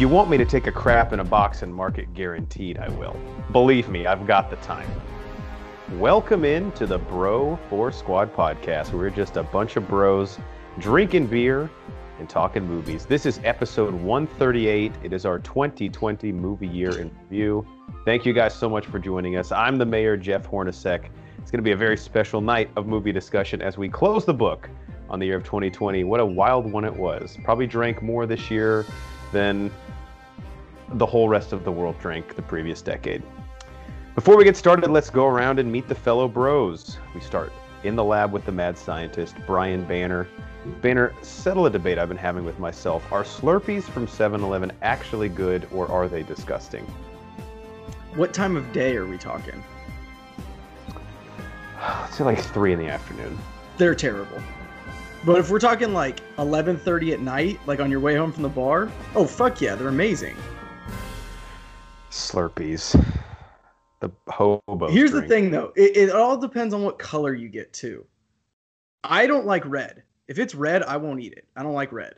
If you want me to take a crap in a box and mark it guaranteed, I will. Believe me, I've got the time. Welcome in to the Bro Force Squad podcast. We're just a bunch of bros drinking beer and talking movies. This is episode 138. It is our 2020 movie year in review. Thank you guys so much for joining us. I'm the mayor, Jeff Hornacek. It's going to be a very special night of movie discussion as we close the book on the year of 2020. What a wild one it was. Probably drank more this year than the whole rest of the world drank the previous decade. Before we get started, let's go around and meet the fellow bros. We start in the lab with the mad scientist, Brian Banner. Banner, settle a debate I've been having with myself. Are Slurpees from 7 Eleven actually good or are they disgusting? What time of day are we talking? Let's say like 3 in the afternoon. They're terrible. But if we're talking like 11:30 at night, like on your way home from the bar, oh fuck yeah, they're amazing. Slurpees. The hobo. Here's drink. the thing though, it, it all depends on what color you get too. I don't like red. If it's red, I won't eat it. I don't like red.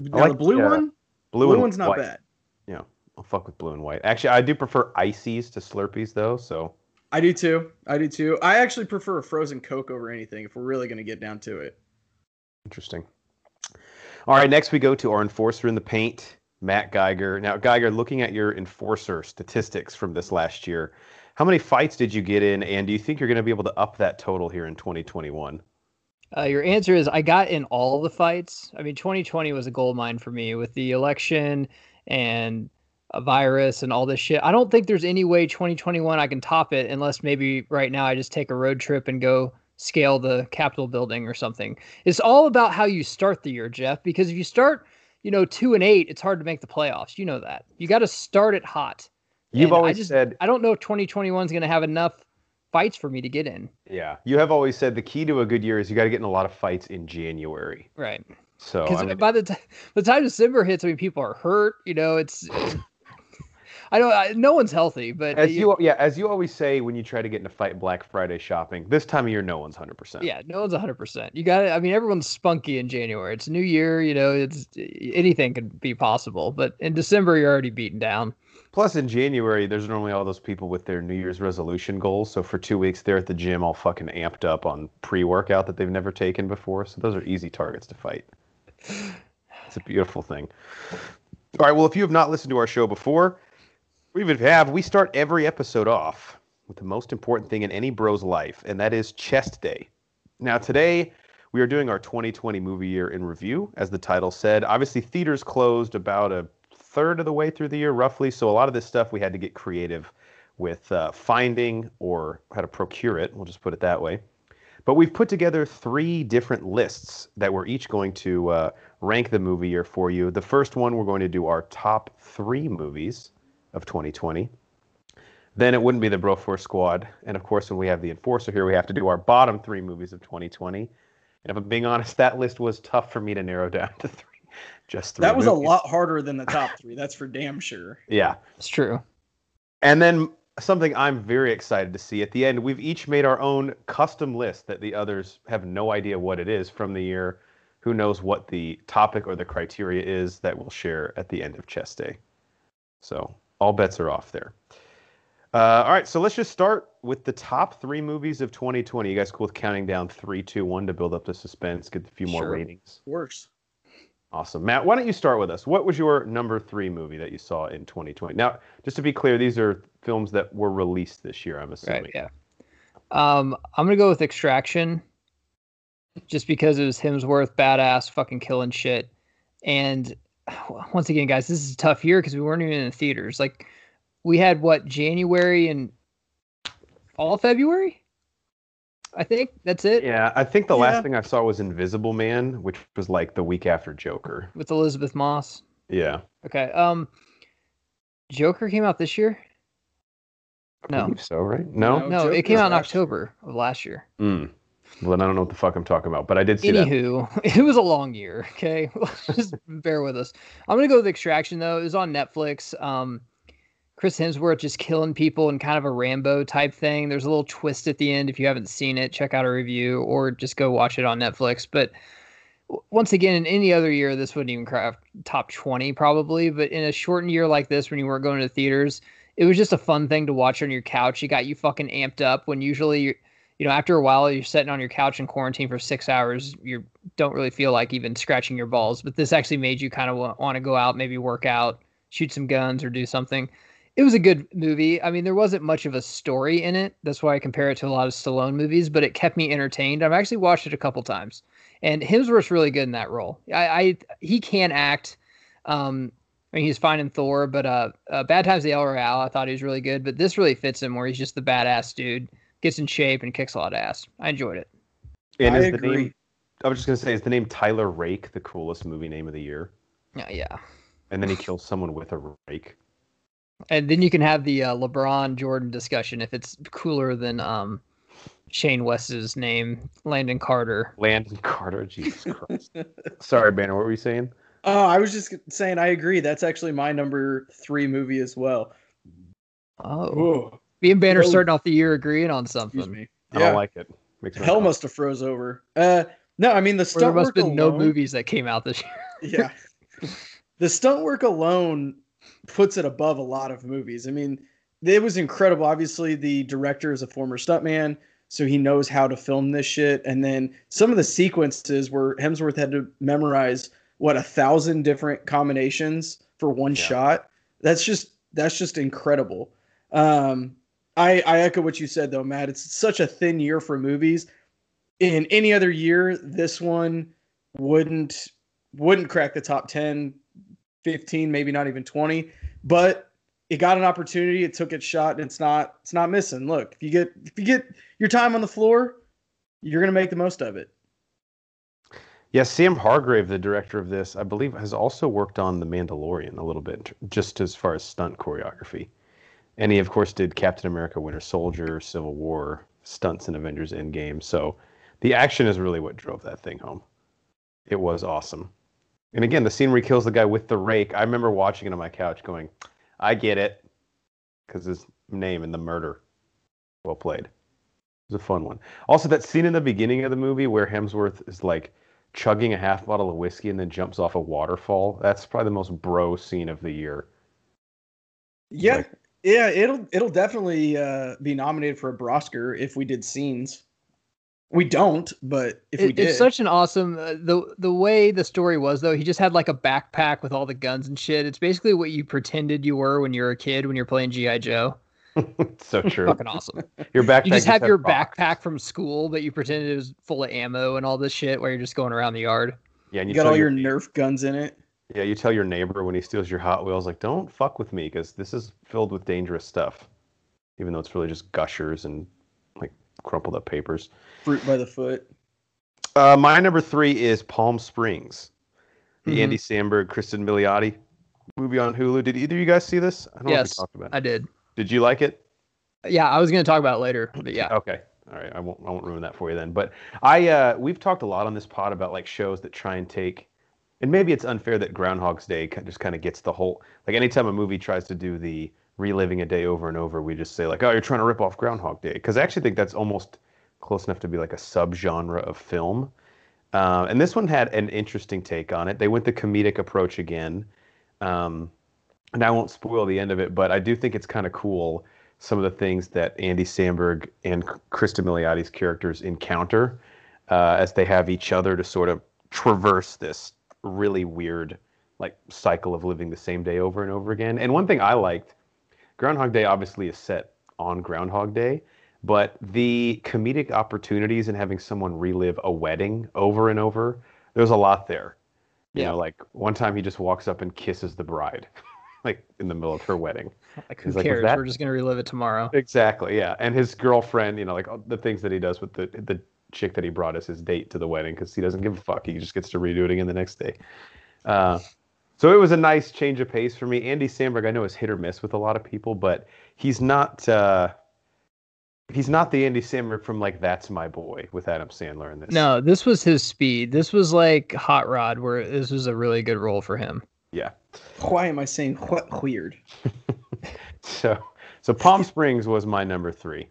Now like the blue uh, one, Blue, blue one's not white. bad. Yeah, I'll fuck with blue and white. Actually, I do prefer ICEEs to Slurpees though. So I do too. I do too. I actually prefer a frozen Coke over anything if we're really gonna get down to it. interesting. All right, next we go to our enforcer in the paint, Matt Geiger. Now, Geiger, looking at your enforcer statistics from this last year, how many fights did you get in, and do you think you're going to be able to up that total here in 2021? Uh, your answer is I got in all the fights. I mean, 2020 was a gold mine for me with the election and a virus and all this shit. I don't think there's any way 2021 I can top it unless maybe right now I just take a road trip and go scale the Capitol building or something. It's all about how you start the year, Jeff, because if you start, you know, two and eight, it's hard to make the playoffs. You know that. You got to start it hot. You've And I always just- said, I don't know if 2021 is going to have enough fights for me to get in. yeah, you have always said the key to a good year is you got to get in a lot of fights in January. Right. So, because I mean, by the time the time December hits, I mean people are hurt. You know, it's I don't. I, no one's healthy, but as you, yeah, as you always say when you try to get in a fight Black Friday shopping, this time of year, no one's 100%. yeah, no one's hundred percent. You got it. I mean, everyone's spunky in January. It's New Year. You know, it's anything could be possible. But in December, you're already beaten down. Plus, in January, there's normally all those people with their New Year's resolution goals. So for two weeks, they're at the gym all fucking amped up on pre-workout that they've never taken before. So those are easy targets to fight. It's a beautiful thing. All right. Well, if you have not listened to our show before, or even have, we start every episode off with the most important thing in any bro's life, and that is Chest Day. Now, today we are doing our 2020 movie year in review, as the title said. Obviously, theaters closed about a third of the way through the year, roughly. So a lot of this stuff we had to get creative with uh, finding or how to procure it. We'll just put it that way. But we've put together three different lists that we're each going to uh, rank the movie year for you. The first one, we're going to do our top three movies of 2020. Then it wouldn't be the Bro Force Squad. And of course, when we have the Enforcer here, we have to do our bottom three movies of 2020. And if I'm being honest, that list was tough for me to narrow down to three. Just three. That was a lot harder than the top three. That's for damn sure. Yeah. It's true. And then something I'm very excited to see at the end, we've each made our own custom list that the others have no idea what it is from the year. Who knows what the topic or the criteria is that we'll share at the end of Chest Day. So all bets are off there. Uh, all right, so let's just start with the top three movies of 2020. You guys cool with counting down three, two, one to build up the suspense, get a few more Sure. ratings? Worse. Awesome. Matt, why don't you start with us? What was your number three movie that you saw in 2020? Now, just to be clear, these are films that were released this year, I'm assuming. Right. Yeah. Um, I'm gonna go with Extraction, just because it was Hemsworth, badass, fucking killing shit. And once again, guys, this is a tough year because we weren't even in the theaters. Like, we had what January and all February. I think that's it Yeah, I think the last thing I saw was Invisible Man, which was like the week after Joker. with Elisabeth Moss. Yeah. Okay. Um, Joker came out this year. I No. believe so, right? No? No. No, it came out in last year. October of last year. Mm. Well, then I don't know what the fuck I'm talking about, but I did see that. Anywho, it was a long year. Okay, just bear with us. I'm gonna go with Extraction though. It was on Netflix. Um, Chris Hemsworth just killing people in kind of a Rambo type thing. There's a little twist at the end. If you haven't seen it, check out a review or just go watch it on Netflix. But once again, in any other year, this wouldn't even crack top 20 probably. But in a shortened year like this, when you weren't going to theaters, it was just a fun thing to watch on your couch. It got you fucking amped up when usually you know, after a while, you're sitting on your couch in quarantine for six hours. You don't really feel like even scratching your balls, but this actually made you kind of want, want to go out, maybe work out, shoot some guns, or do something. It was a good movie. I mean, there wasn't much of a story in it. That's why I compare it to a lot of Stallone movies, but it kept me entertained. I've actually watched it a couple times, and Hemsworth's really good in that role. I, I he can act. Um, I mean, he's fine in Thor, but uh, uh, Bad Times at the El Royale, I thought he was really good. But this really fits him, where he's just the badass dude gets in shape and kicks a lot of ass. I enjoyed it. And I is the agree. name? I was just gonna say, is the name Tyler Rake the coolest movie name of the year? Yeah, yeah. And then he kills someone with a rake. And then you can have the uh, LeBron Jordan discussion if it's cooler than um, Shane West's name, Landon Carter. Landon Carter, Jesus Christ. Sorry, Banner, what were you saying? Oh, I was just saying I agree. That's actually my number three movie as well. Oh, Whoa, me and Banner Whoa. starting off the year agreeing on something. excuse me. I Yeah, don't like it. Makes hell uncomfortable. must have froze over. Uh, no, I mean the Or there stunt must work have been no alone- movies that came out this year. yeah. the stunt work alone puts it above a lot of movies. I mean, it was incredible. Obviously, the director is a former stuntman, so he knows how to film this shit. And then some of the sequences where Hemsworth had to memorize what a thousand different combinations for one Yeah. shot. That's just that's just incredible. Um, I I echo what you said though, Matt. It's such a thin year for movies. In any other year, this one wouldn't wouldn't crack the top 10 15 maybe not even 20 but it got an opportunity it took its shot and it's not it's not missing look if you get if you get your time on the floor you're going to make the most of it Yeah, Sam Hargrave, the director of this, I believe, has also worked on The Mandalorian a little bit, just as far as stunt choreography. And he, of course, did Captain America Winter Soldier, Civil War, stunts in Avengers Endgame. So the action is really what drove that thing home. It was awesome. And again, the scene where he kills the guy with the rake, I remember watching it on my couch going, I get it. Because his name and the murder. Well played. It was a fun one. Also, that scene in the beginning of the movie where Hemsworth is like chugging a half bottle of whiskey and then jumps off a waterfall. That's probably the most bro scene of the year. yeah Like- yeah it'll it'll definitely uh, be nominated for a brosker if we did scenes we don't but if we did it's such an awesome uh, the the way the story was though. He just had like a backpack with all the guns and shit. It's basically what you pretended you were when you were a kid when you're playing GI Joe. so true. Fucking awesome. Your backpack. You just have your rocks. backpack from school, but you pretended it was full of ammo and all this shit while you're just going around the yard. Yeah, and you you got all your your nerf guns in it yeah you tell your neighbor when he steals your Hot Wheels like don't fuck with me because this is filled with dangerous stuff, even though it's really just gushers and like crumpled up papers. fruit by the foot Uh, my number three is Palm Springs, the Mhm. Andy Samberg, Cristin Milioti movie on Hulu. Did either of you guys see this? I don't know if Yes, we talked about it. I did. Did you like it? Yeah, I was gonna talk about it later, but yeah. Okay. All right. I won't. I won't ruin that for you then. But I, uh, we've talked a lot on this pod about like shows that try and take, and maybe it's unfair that Groundhog's Day just kind of gets the whole. Like anytime a movie tries to do the reliving a day over and over, we just say like, oh, you're trying to rip off Groundhog Day, because I actually think that's almost close enough to be like a subgenre of film. Uh, and this one had an interesting take on it. They went the comedic approach again. Um, and I won't spoil the end of it, but I do think it's kind of cool some of the things that Andy Samberg and Cristin Milioti's characters encounter uh, as they have each other to sort of traverse this really weird like cycle of living the same day over and over again. And one thing I liked, Groundhog Day obviously is set on Groundhog Day, but the comedic opportunities in having someone relive a wedding over and over, there's a lot there. You Yeah. know, like one time he just walks up and kisses the bride, like in the middle of her wedding. Like who He's like, cares? that- We're just gonna relive it tomorrow. Exactly, yeah. And his girlfriend, you know, like all the things that he does with the the chick that he brought as his date to the wedding because he doesn't give a fuck. He just gets to redo it again the next day. Uh, so it was a nice change of pace for me. Andy Samberg, I know is hit or miss with a lot of people, but he's not. Uh, he's not the Andy Samberg from like That's My Boy with Adam Sandler in this. No, this was his speed. This was like Hot Rod, where this was a really good role for him. Yeah. why am i saying what weird So, so Palm Springs was my number three.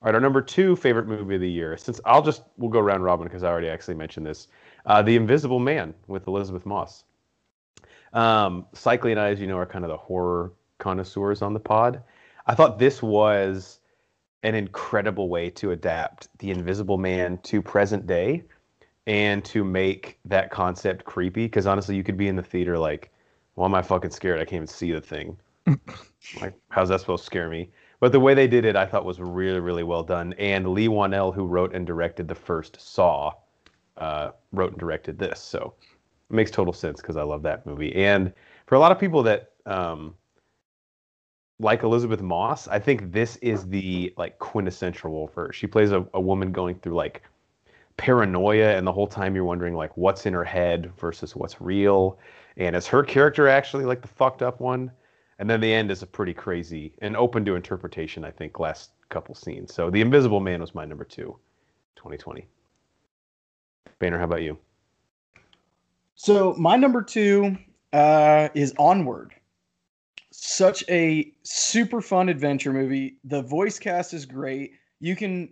All right, our number two favorite movie of the year. Since I'll just we'll go round robin because I already actually mentioned this. Uh, the Invisible Man with Elisabeth Moss. Um, Cycling and I, as you know, are kind of the horror connoisseurs on the pod. I thought this was an incredible way to adapt the Invisible Man to present day and to make that concept creepy. Because honestly, you could be in the theater like, "Why am I fucking scared? I can't even see the thing. like, how's that supposed to scare me?" But the way they did it, I thought was really, really well done. And Leigh Whannell, who wrote and directed the first Saw, uh, wrote and directed this. So it makes total sense because I love that movie. And for a lot of people that um, like Elisabeth Moss, I think this is the like quintessential role for her. She plays a, a woman going through like paranoia, and the whole time you're wondering like what's in her head versus what's real. And is her character actually like the fucked up one? And then the end is a pretty crazy and open to interpretation, I think, last couple scenes. So The Invisible Man was my number two, 2020. Banner, how about you? So my number two uh, is Onward. Such a super fun adventure movie. The voice cast is great. You can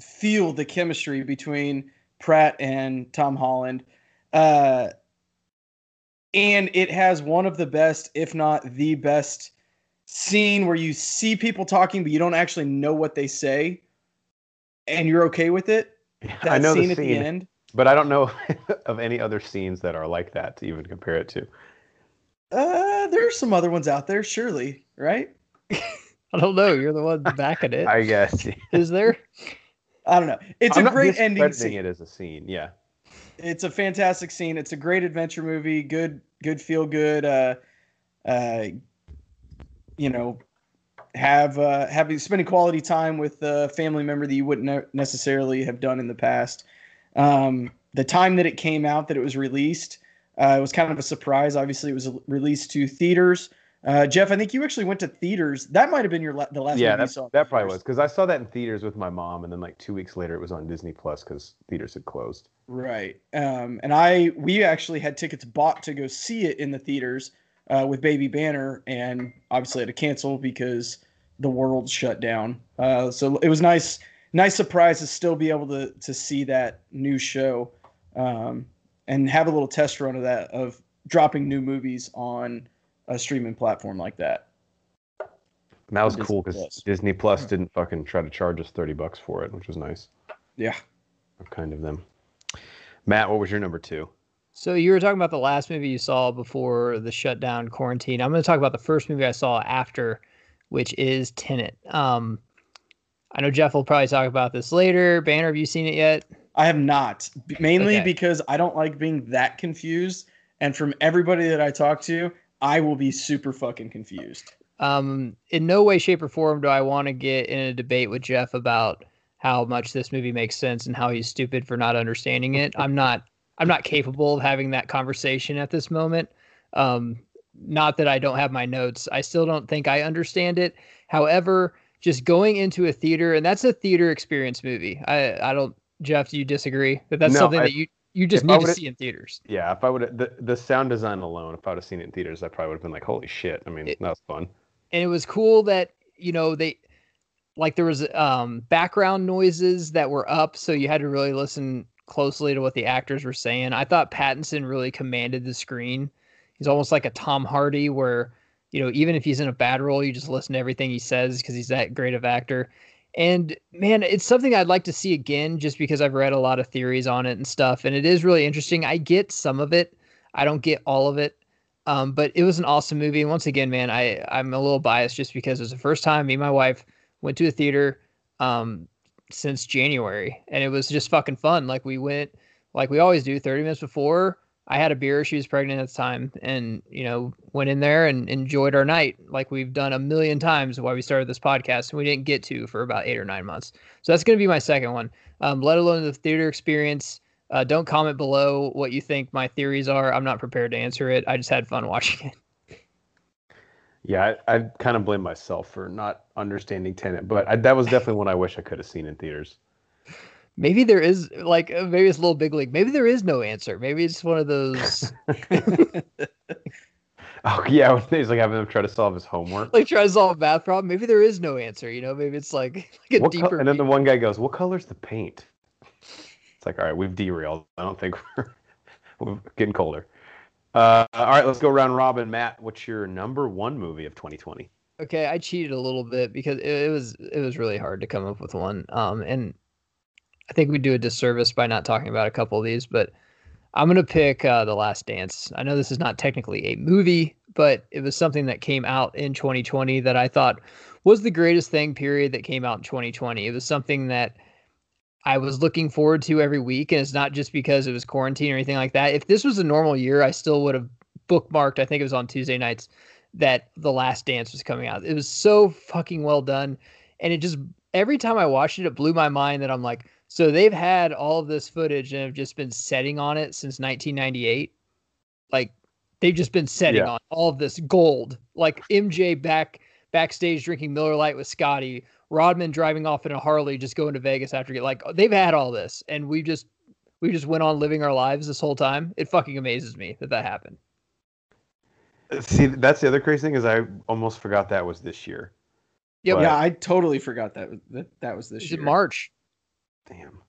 feel the chemistry between Pratt and Tom Holland. Uh, and it has one of the best, if not the best, scene where you see people talking, but you don't actually know what they say, and you're okay with it. That I know scene the at the end. but I don't know of any other scenes that are like that to even compare it to. Uh, there's some other ones out there, surely, right? I don't know. You're the one backing it. I guess. Is there? I don't know. It's I'm a not great ending discrediting scene. it as a scene. Yeah. It's a fantastic scene. It's a great adventure movie. Good, good, feel good. Uh, uh, you know, have uh, having spending quality time with a family member that you wouldn't necessarily have done in the past. Um, the time that it came out, that it was released, uh, it was kind of a surprise. Obviously, it was released to theaters. Uh, Jeff, I think you actually went to theaters. That might have been your la- the last yeah, movie you that, saw. that probably was because I saw that in theaters with my mom, and then like two weeks later, it was on Disney Plus because theaters had closed. Right. Um, and I we actually had tickets bought to go see it in the theaters uh, with Baby Banner, and obviously had to cancel because the world shut down. Uh, so it was nice, nice surprise to still be able to to see that new show, um, and have a little test run of that of dropping new movies on a streaming platform like that. And that was Disney cool because Disney Plus didn't fucking try to charge us thirty bucks for it, which was nice. Yeah. Kind of them. Matt, what was your number two? So you were talking about the last movie you saw before the shutdown quarantine. I'm going to talk about the first movie I saw after, which is Tenet. Um, I know Jeff will probably talk about this later. Banner, have you seen it yet? I have not, mainly Okay. because I don't like being that confused. And from everybody that I talk to, I will be super fucking confused. Um, in no way, shape, or form do I want to get in a debate with Jeff about how much this movie makes sense and how he's stupid for not understanding it. I'm not. I'm not capable of having that conversation at this moment. Um, not that I don't have my notes. I still don't think I understand it. However, just going into a theater, and that's a theater experience movie. I I don't. Jeff, do you disagree that that's No, something I- that you you just if need to see in theaters? Yeah, if I would the the sound design alone, if I would have seen it in theaters, I probably would have been like, "Holy shit!" I mean, It- that was fun. and it was cool that you know they like there was um background noises that were up so you had to really listen closely to what the actors were saying i thought pattinson really commanded the screen he's almost like a tom hardy where you know even if he's in a bad role you just listen to everything he says because he's that great of actor and man it's something i'd like to see again just because i've read a lot of theories on it and stuff and it is really interesting i get some of it i don't get all of it um, but it was an awesome movie. And once again, man, I I'm a little biased just because it was the first time me and my wife went to a theater um, since January, and it was just fucking fun. Like we went, like we always do, 30 minutes before. I had a beer. She was pregnant at the time, and you know went in there and enjoyed our night like we've done a million times while we started this podcast, and we didn't get to for about eight or nine months. So that's gonna be my second one. Um, let alone the theater experience. Uh, don't comment below what you think my theories are. I'm not prepared to answer it. I just had fun watching it. Yeah, I, I kind of blame myself for not understanding Tenet, but I, that was definitely one I wish I could have seen in theaters. Maybe there is like uh, maybe it's a little big league. Maybe there is no answer. Maybe it's one of those Oh yeah, when he's like having him try to solve his homework. like try to solve a math problem. Maybe there is no answer. You know, maybe it's like like a What deeper. and then the one guy goes, "What color's the paint?" It's like, all right, we've derailed. I don't think we're, we're getting colder. Uh, all right, let's go round robin. Matt, what's your number one movie of 2020? Okay, I cheated a little bit because it, it was it was really hard to come up with one. Um, and I think we do a disservice by not talking about a couple of these, but I'm gonna pick uh, The Last Dance. I know this is not technically a movie, but it was something that came out in 2020 that I thought was the greatest thing. Period that came out in 2020. It was something that I was looking forward to every week, and it's not just because it was quarantine or anything like that. If this was a normal year, I still would have bookmarked. I think it was on Tuesday nights that The Last Dance was coming out. It was so fucking well done, and it just every time I watched it, it blew my mind that I'm like so they've had all of this footage and have just been setting on it since 1998. Like they've just been setting yeah. on all of this gold. Like MJ back backstage drinking Miller Lite with Scottie, Rodman driving off in a Harley, just going to Vegas after get like they've had all this, and we just we just went on living our lives this whole time. It fucking amazes me that that happened. See, that's the other crazy thing is I almost forgot that was this year. Yep. Yeah, I totally forgot that that, that was this year. March. Damn.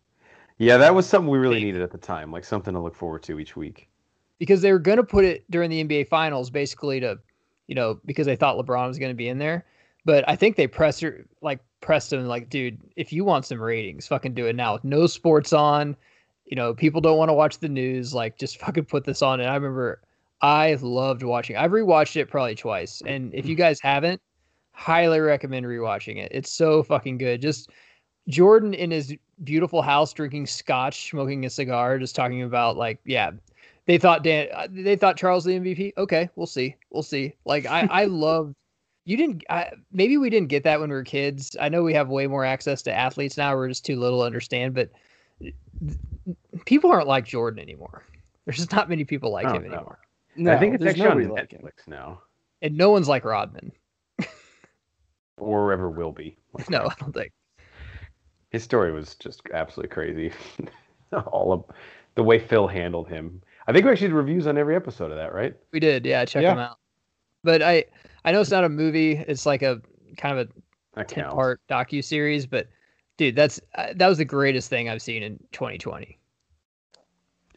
Yeah, that was something we really needed at the time, like something to look forward to each week. Because they were going to put it during the NBA Finals, basically to, you know, because they thought LeBron was going to be in there. But I think they pressed her, like pressed him, like, dude, if you want some ratings, fucking do it now. With no sports on, you know, people don't want to watch the news. Like, just fucking put this on. And I remember I loved watching. I've rewatched it probably twice, and if you guys haven't, highly recommend rewatching it. It's so fucking good. Just Jordan in his beautiful house drinking scotch, smoking a cigar, just talking about like, yeah, they thought Dan, uh, they thought Charles the MVP. Okay, we'll see, we'll see. Like I, I love. You didn't. I, maybe we didn't get that when we were kids. I know we have way more access to athletes now. We're just too little to understand. But people aren't like Jordan anymore. There's just not many people like him anymore. No, I think it's actually on Netflix like now. And no one's like Rodman. or ever will be. Like no, I don't think his story was just absolutely crazy. All of the way Phil handled him. I think we actually did reviews on every episode of that, right? We did, yeah. Check yeah. them out. But I, I know it's not a movie. It's like a kind of a ten part docu series. But dude, that's uh, that was the greatest thing I've seen in 2020.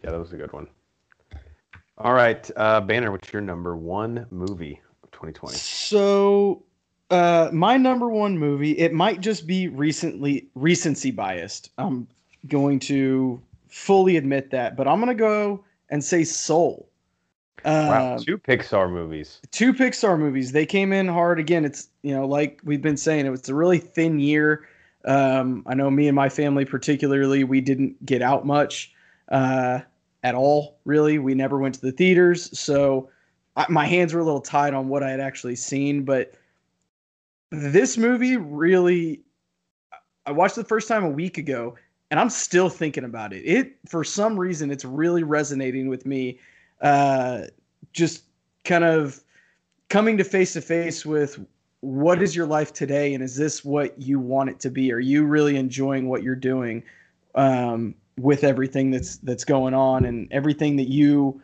Yeah, that was a good one. All right, uh, Banner, what's your number one movie of 2020? So uh, my number one movie. It might just be recently recency biased. I'm going to fully admit that, but I'm gonna go and say Soul. wow, um, two Pixar movies. Two Pixar movies. They came in hard. Again, it's you know like we've been saying, it was a really thin year. Um, I know me and my family particularly, we didn't get out much uh, at all. Really, we never went to the theaters, so I, my hands were a little tied on what I had actually seen, but this movie really I watched the first time a week ago and I'm still thinking about it. It for some reason it's really resonating with me. Uh, just kind of coming to face to face with what is your life today and is this what you want it to be? Are you really enjoying what you're doing um, with everything that's that's going on and everything that you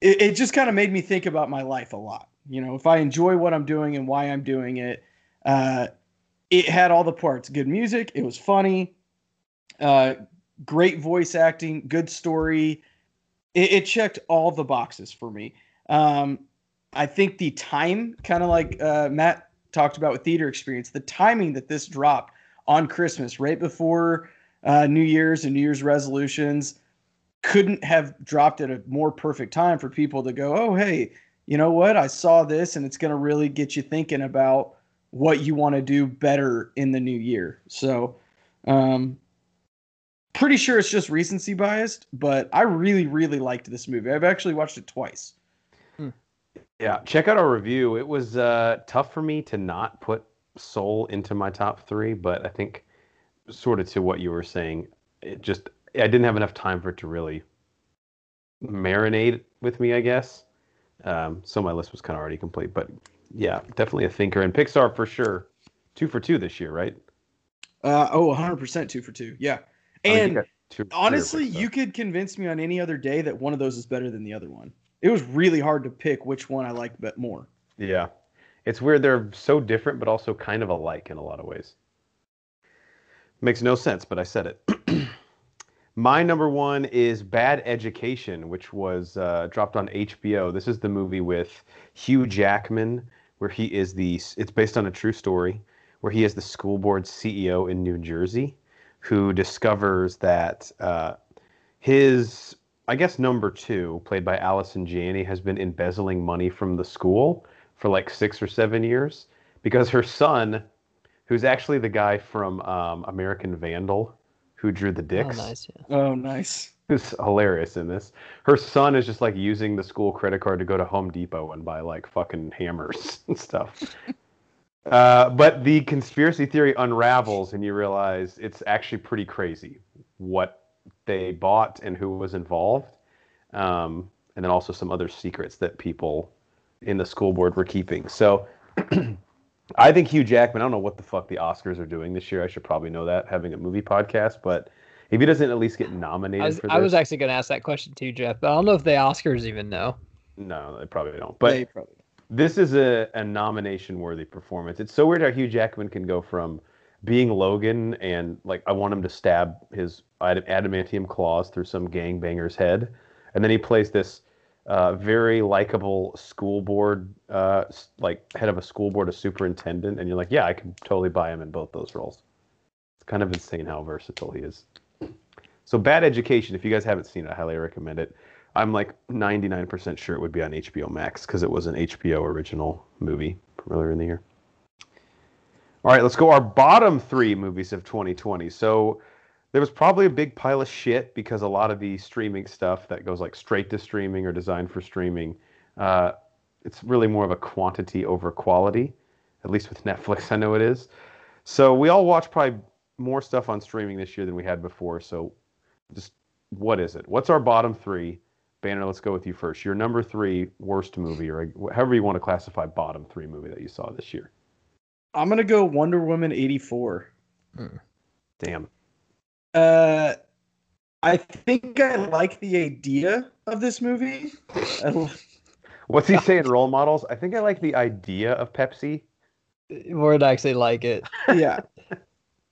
it, it just kind of made me think about my life a lot you know, if I enjoy what I'm doing and why I'm doing it, uh, it had all the parts. Good music. It was funny. Uh, great voice acting. Good story. It, it checked all the boxes for me. Um, I think the time, kind of like uh, Matt talked about with theater experience, the timing that this dropped on Christmas, right before uh, New Year's and New Year's resolutions, couldn't have dropped at a more perfect time for people to go, oh, hey, you know what? I saw this and it's going to really get you thinking about what you want to do better in the new year. So, um, pretty sure it's just recency biased, but I really, really liked this movie. I've actually watched it twice. Hmm. Yeah, check out our review. It was uh, tough for me to not put Soul into my top three, but I think sort of to what you were saying, it just I didn't have enough time for it to really marinate with me, I guess. Um, so my list was kind of already complete, but yeah, definitely a thinker. And Pixar for sure, two for two this year, right? Uh, oh, 100% two for two. Yeah. And I mean, honestly, you could convince me on any other day that one of those is better than the other one. It was really hard to pick which one I liked but more. Yeah. It's weird. They're so different, but also kind of alike in a lot of ways. Makes no sense, but I said it. My number one is Bad Education, which was uh, dropped on HBO. This is the movie with Hugh Jackman, where he is the. It's based on a true story, where he is the school board CEO in New Jersey, who discovers that uh, his, I guess, number two, played by Allison Janney, has been embezzling money from the school for like six or seven years because her son, who's actually the guy from um, American Vandal, who drew the Oh, dicks nice. Yeah. Oh, nice. who's hilarious in this. Her son is just like using the school credit card to go to Home Depot and buy like fucking hammers and stuff. uh, but the conspiracy theory unravels, and you realize it's actually pretty crazy what they bought and who was involved, um, and then also some other secrets that people in the school board were keeping. So. I think Hugh Jackman. I don't know what the fuck the Oscars are doing this year. I should probably know that having a movie podcast, but if he doesn't at least get nominated I was, for this, I was actually going to ask that question too, Jeff, but I don't know if the Oscars even know. no, they probably don't. But They probably- this is a, a nomination worthy performance. It's so weird how Hugh Jackman can go from being Logan and like I want him to stab his adamantium claws through some gangbanger's head, and then he plays this uh, very likable school board, uh, like head of a school board, a superintendent, and you're like, yeah, I can totally buy him in both those roles. It's kind of insane how versatile he is. So, Bad Education. If you guys haven't seen it, I highly recommend it. I'm like 99% sure it would be on HBO Max because it was an HBO original movie earlier in the year. All right, let's go. Our bottom three movies of 2020. So there was probably a big pile of shit because a lot of the streaming stuff that goes like straight to streaming or designed for streaming, uh, it's really more of a quantity over quality. At least with Netflix, I know it is. So we all watched probably more stuff on streaming this year than we had before. So just what is it? What's our bottom three? Banner, let's go with you first. Your number three worst movie, or however you want to classify bottom three movie that you saw this year. I'm gonna go Wonder Woman 84. Damn. Uh, I think I like the idea of this movie. What's he saying? Role models. I think I like the idea of Pepsi. Would actually like it. yeah,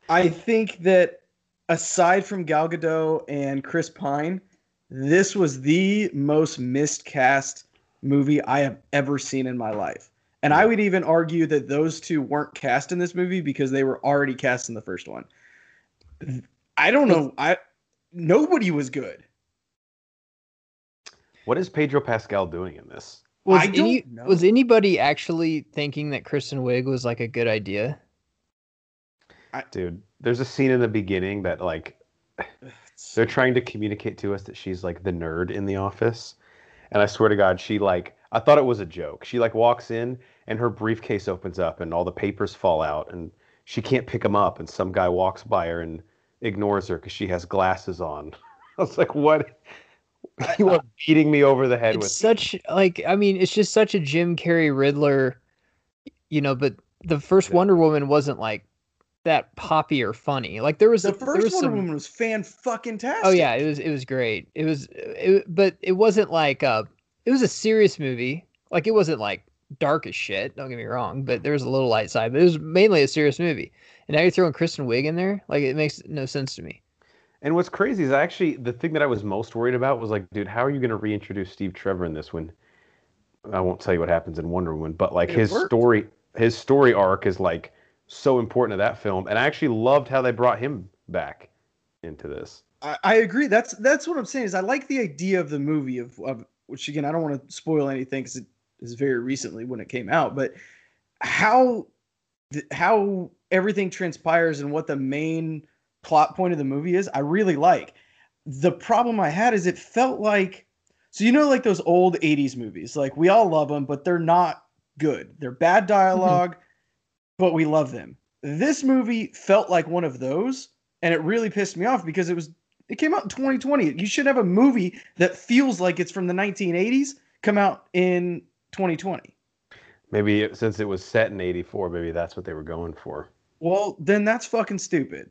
I think that aside from Gal Gadot and Chris Pine, this was the most miscast movie I have ever seen in my life. And I would even argue that those two weren't cast in this movie because they were already cast in the first one. I don't know. I nobody was good. What is Pedro Pascal doing in this? Was I don't any know. was anybody actually thinking that Kristen Wiig was like a good idea? Dude, there's a scene in the beginning that like they're trying to communicate to us that she's like the nerd in the office. And I swear to God, she like I thought it was a joke. She like walks in and her briefcase opens up and all the papers fall out and she can't pick them up and some guy walks by her and ignores her because she has glasses on. I was like, what? You are beating me over the head It's with such like I mean, it's just such a Jim Carrey Riddler, you know. But the first Yeah. Wonder Woman wasn't like that poppy or funny. Like there was the there first was Wonder some- Woman was fan fucking tastic. Oh yeah, it was it was great. It was it, but it wasn't like uh it was a serious movie. Like it wasn't like dark as shit, don't get me wrong, but there was a little light side, but it was mainly a serious movie. And now you're throwing Kristen Wiig in there? Like it makes no sense to me. And what's crazy is actually the thing that I was most worried about was like, dude, how are you going to reintroduce Steve Trevor in this when I won't tell you what happens in Wonder Woman, but like It his worked. story, his story arc is like so important to that film, and I actually loved how they brought him back into this. I, I agree. That's that's what I'm saying. Is I like the idea of the movie of, of which again I don't want to spoil anything because it is very recently when it came out, but how how everything transpires and what the main plot point of the movie is, I really like. The problem I had is it felt like so you know like those old 80s movies, like we all love them, but they're not good. They're bad mm-hmm. dialog but we love them. This movie felt like one of those, and it really pissed me off because it was it came out in 2020. You should have a movie that feels like it's from the 1980s come out in 2020. Maybe it, since it was set in '84, maybe that's what they were going for. Well, then that's fucking stupid.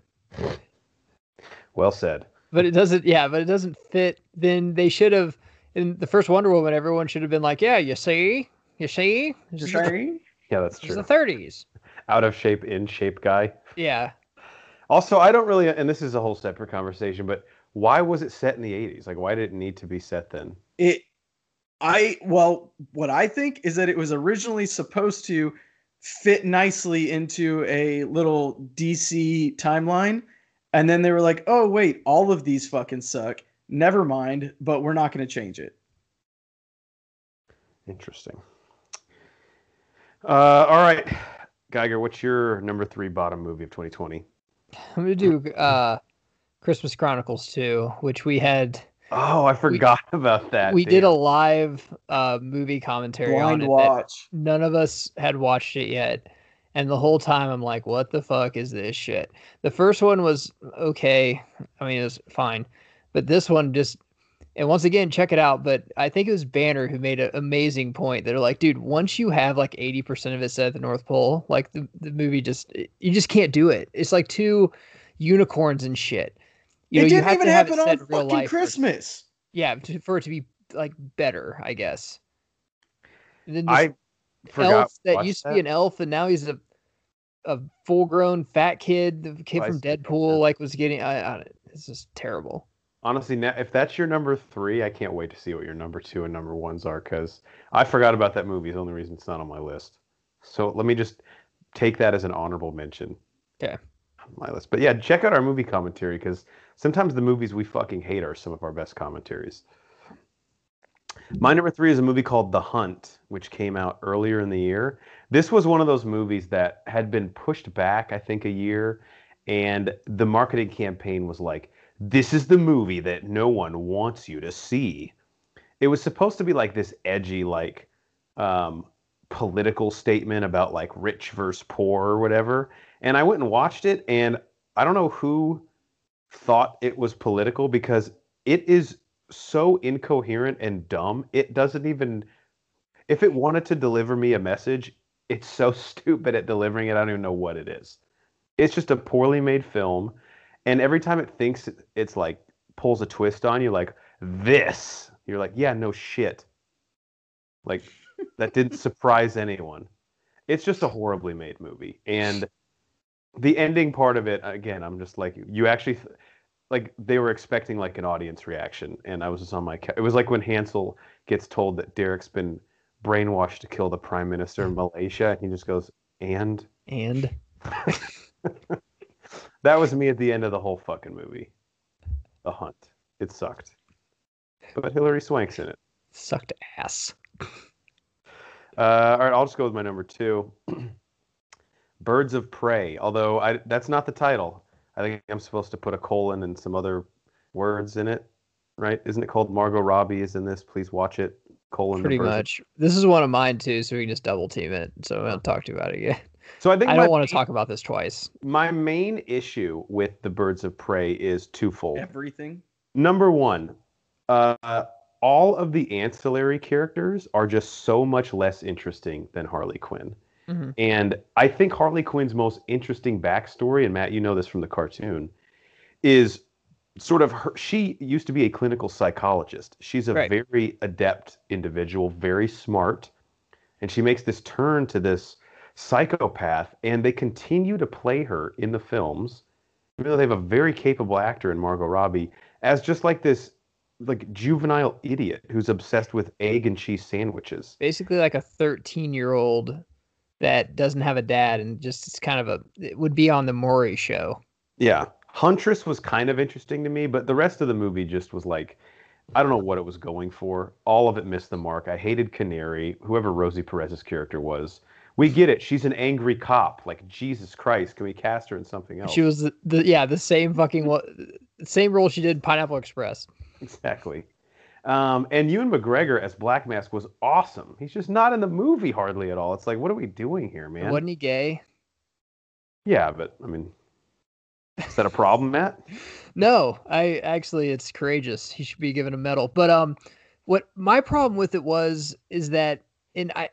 Well said. But it doesn't yeah, but it doesn't fit. Then they should have in the first Wonder Woman, everyone should have been like, Yeah, you see? You see? This is the, Sorry? Yeah, that's this is true. the thirties. Out of shape, in shape guy. Yeah. Also, I don't really, and this is a whole separate conversation, but why was it set in the 80s? Like, why did it need to be set then? It, I well, what I think is that it was originally supposed to fit nicely into a little DC timeline, and then they were like, "Oh wait, all of these fucking suck. Never mind, but we're not going to change it." Interesting. Uh, all right, Geiger, what's your number three bottom movie of 2020? I'm gonna do uh, Christmas Chronicles 2, which we had. Oh, I forgot we, about that. We damn. did a live uh, movie commentary Blind on it. Watch. None of us had watched it yet. And the whole time I'm like, what the fuck is this shit? The first one was okay. I mean, it was fine. But this one just and once again, check it out. But I think it was Banner who made an amazing point. They're like, dude, once you have like 80% of it set at the North Pole, like the, the movie just, you just can't do it. It's like two unicorns and shit. You it know, didn't even happen on fucking Christmas. For, yeah, to, for it to be like better, I guess. And then I elf that used to be an elf, and now he's a a full grown fat kid. The kid from Deadpool, like, was getting. I, I, it's just terrible. Honestly, now, if that's your number three, I can't wait to see what your number two and number ones are because I forgot about that movie. It's the only reason it's not on my list. So let me just take that as an honorable mention. Okay. On my list. But yeah, check out our movie commentary because sometimes the movies we fucking hate are some of our best commentaries. My number three is a movie called The Hunt, which came out earlier in the year. This was one of those movies that had been pushed back, I think, a year. And the marketing campaign was like, this is the movie that no one wants you to see. It was supposed to be like this edgy, like um, political statement about like rich versus poor or whatever. And I went and watched it, and I don't know who thought it was political because it is so incoherent and dumb. It doesn't even, if it wanted to deliver me a message, it's so stupid at delivering it. I don't even know what it is. It's just a poorly made film and every time it thinks it's like pulls a twist on you, like this, you're like, yeah, no shit. Like that didn't surprise anyone. It's just a horribly made movie, and the ending part of it, again, I'm just like, you actually. like they were expecting like an audience reaction and i was just on my it was like when hansel gets told that derek's been brainwashed to kill the prime minister of malaysia and he just goes and and that was me at the end of the whole fucking movie. The Hunt. It sucked. But Hilary Swank's in it. Sucked ass. Uh, all right, I'll just go with my number two. Birds of Prey. Although I, that's not the title. I think I'm supposed to put a colon and some other words in it, right? Isn't it called Margot Robbie is in this? Please watch it. Colon. Pretty much. Of... This is one of mine too, so we can just double team it. So I don't talk to you about it again. So I think I don't want to talk about this twice. My main issue with the Birds of Prey is twofold. Everything. Number one, uh, all of the ancillary characters are just so much less interesting than Harley Quinn. Mm-hmm. And I think Harley Quinn's most interesting backstory, and Matt, you know this from the cartoon, is sort of her. She used to be a clinical psychologist. She's a right. very adept individual, very smart, and she makes this turn to this psychopath, and they continue to play her in the films, even though they have a very capable actor in Margot Robbie, as just like this like juvenile idiot who's obsessed with egg and cheese sandwiches. Basically like a 13 year old that doesn't have a dad and just it's kind of a it would be on the Maury show. Yeah. Huntress was kind of interesting to me, but the rest of the movie just was like I don't know what it was going for. All of it missed the mark. I hated Canary, whoever Rosie Perez's character was. We get it. She's an angry cop. Like Jesus Christ, can we cast her in something else? She was the, the yeah the same fucking same role she did Pineapple Express. Exactly. Um, and Ewan McGregor as Black Mask was awesome. He's just not in the movie hardly at all. It's like, what are we doing here, man? Wasn't he gay? Yeah, but I mean, is that a problem, Matt? no, I actually, it's courageous. He should be given a medal. But um, what my problem with it was is that, and I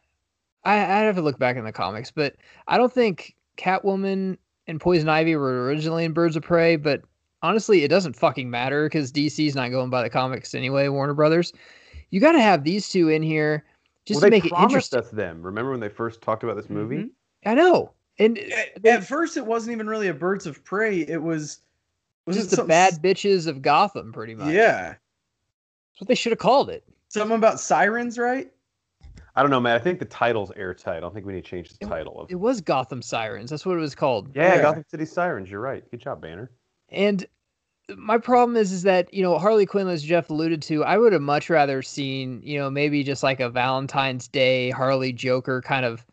I, I have to look back in the comics, but I don't think Catwoman and Poison Ivy were originally in Birds of Prey, but honestly, it doesn't fucking matter because DC's not going by the comics anyway. Warner Brothers, you got to have these two in here just well, to make it interesting. us them. Remember when they first talked about this movie? Mm-hmm. I know. And at, they, at, first, it wasn't even really a Birds of Prey. It was Was just it the some- bad bitches of Gotham, pretty much. Yeah. That's what they should have called it. Something about sirens, right? I don't know, man. I think the title's airtight. I don't think we need to change the title of. It was Gotham Sirens. That's what it was called. Yeah, Yeah. Gotham City Sirens. You're right. Good job, Banner. And my problem is, is that you know Harley Quinn, as Jeff alluded to, I would have much rather seen you know maybe just like a Valentine's Day Harley Joker kind of,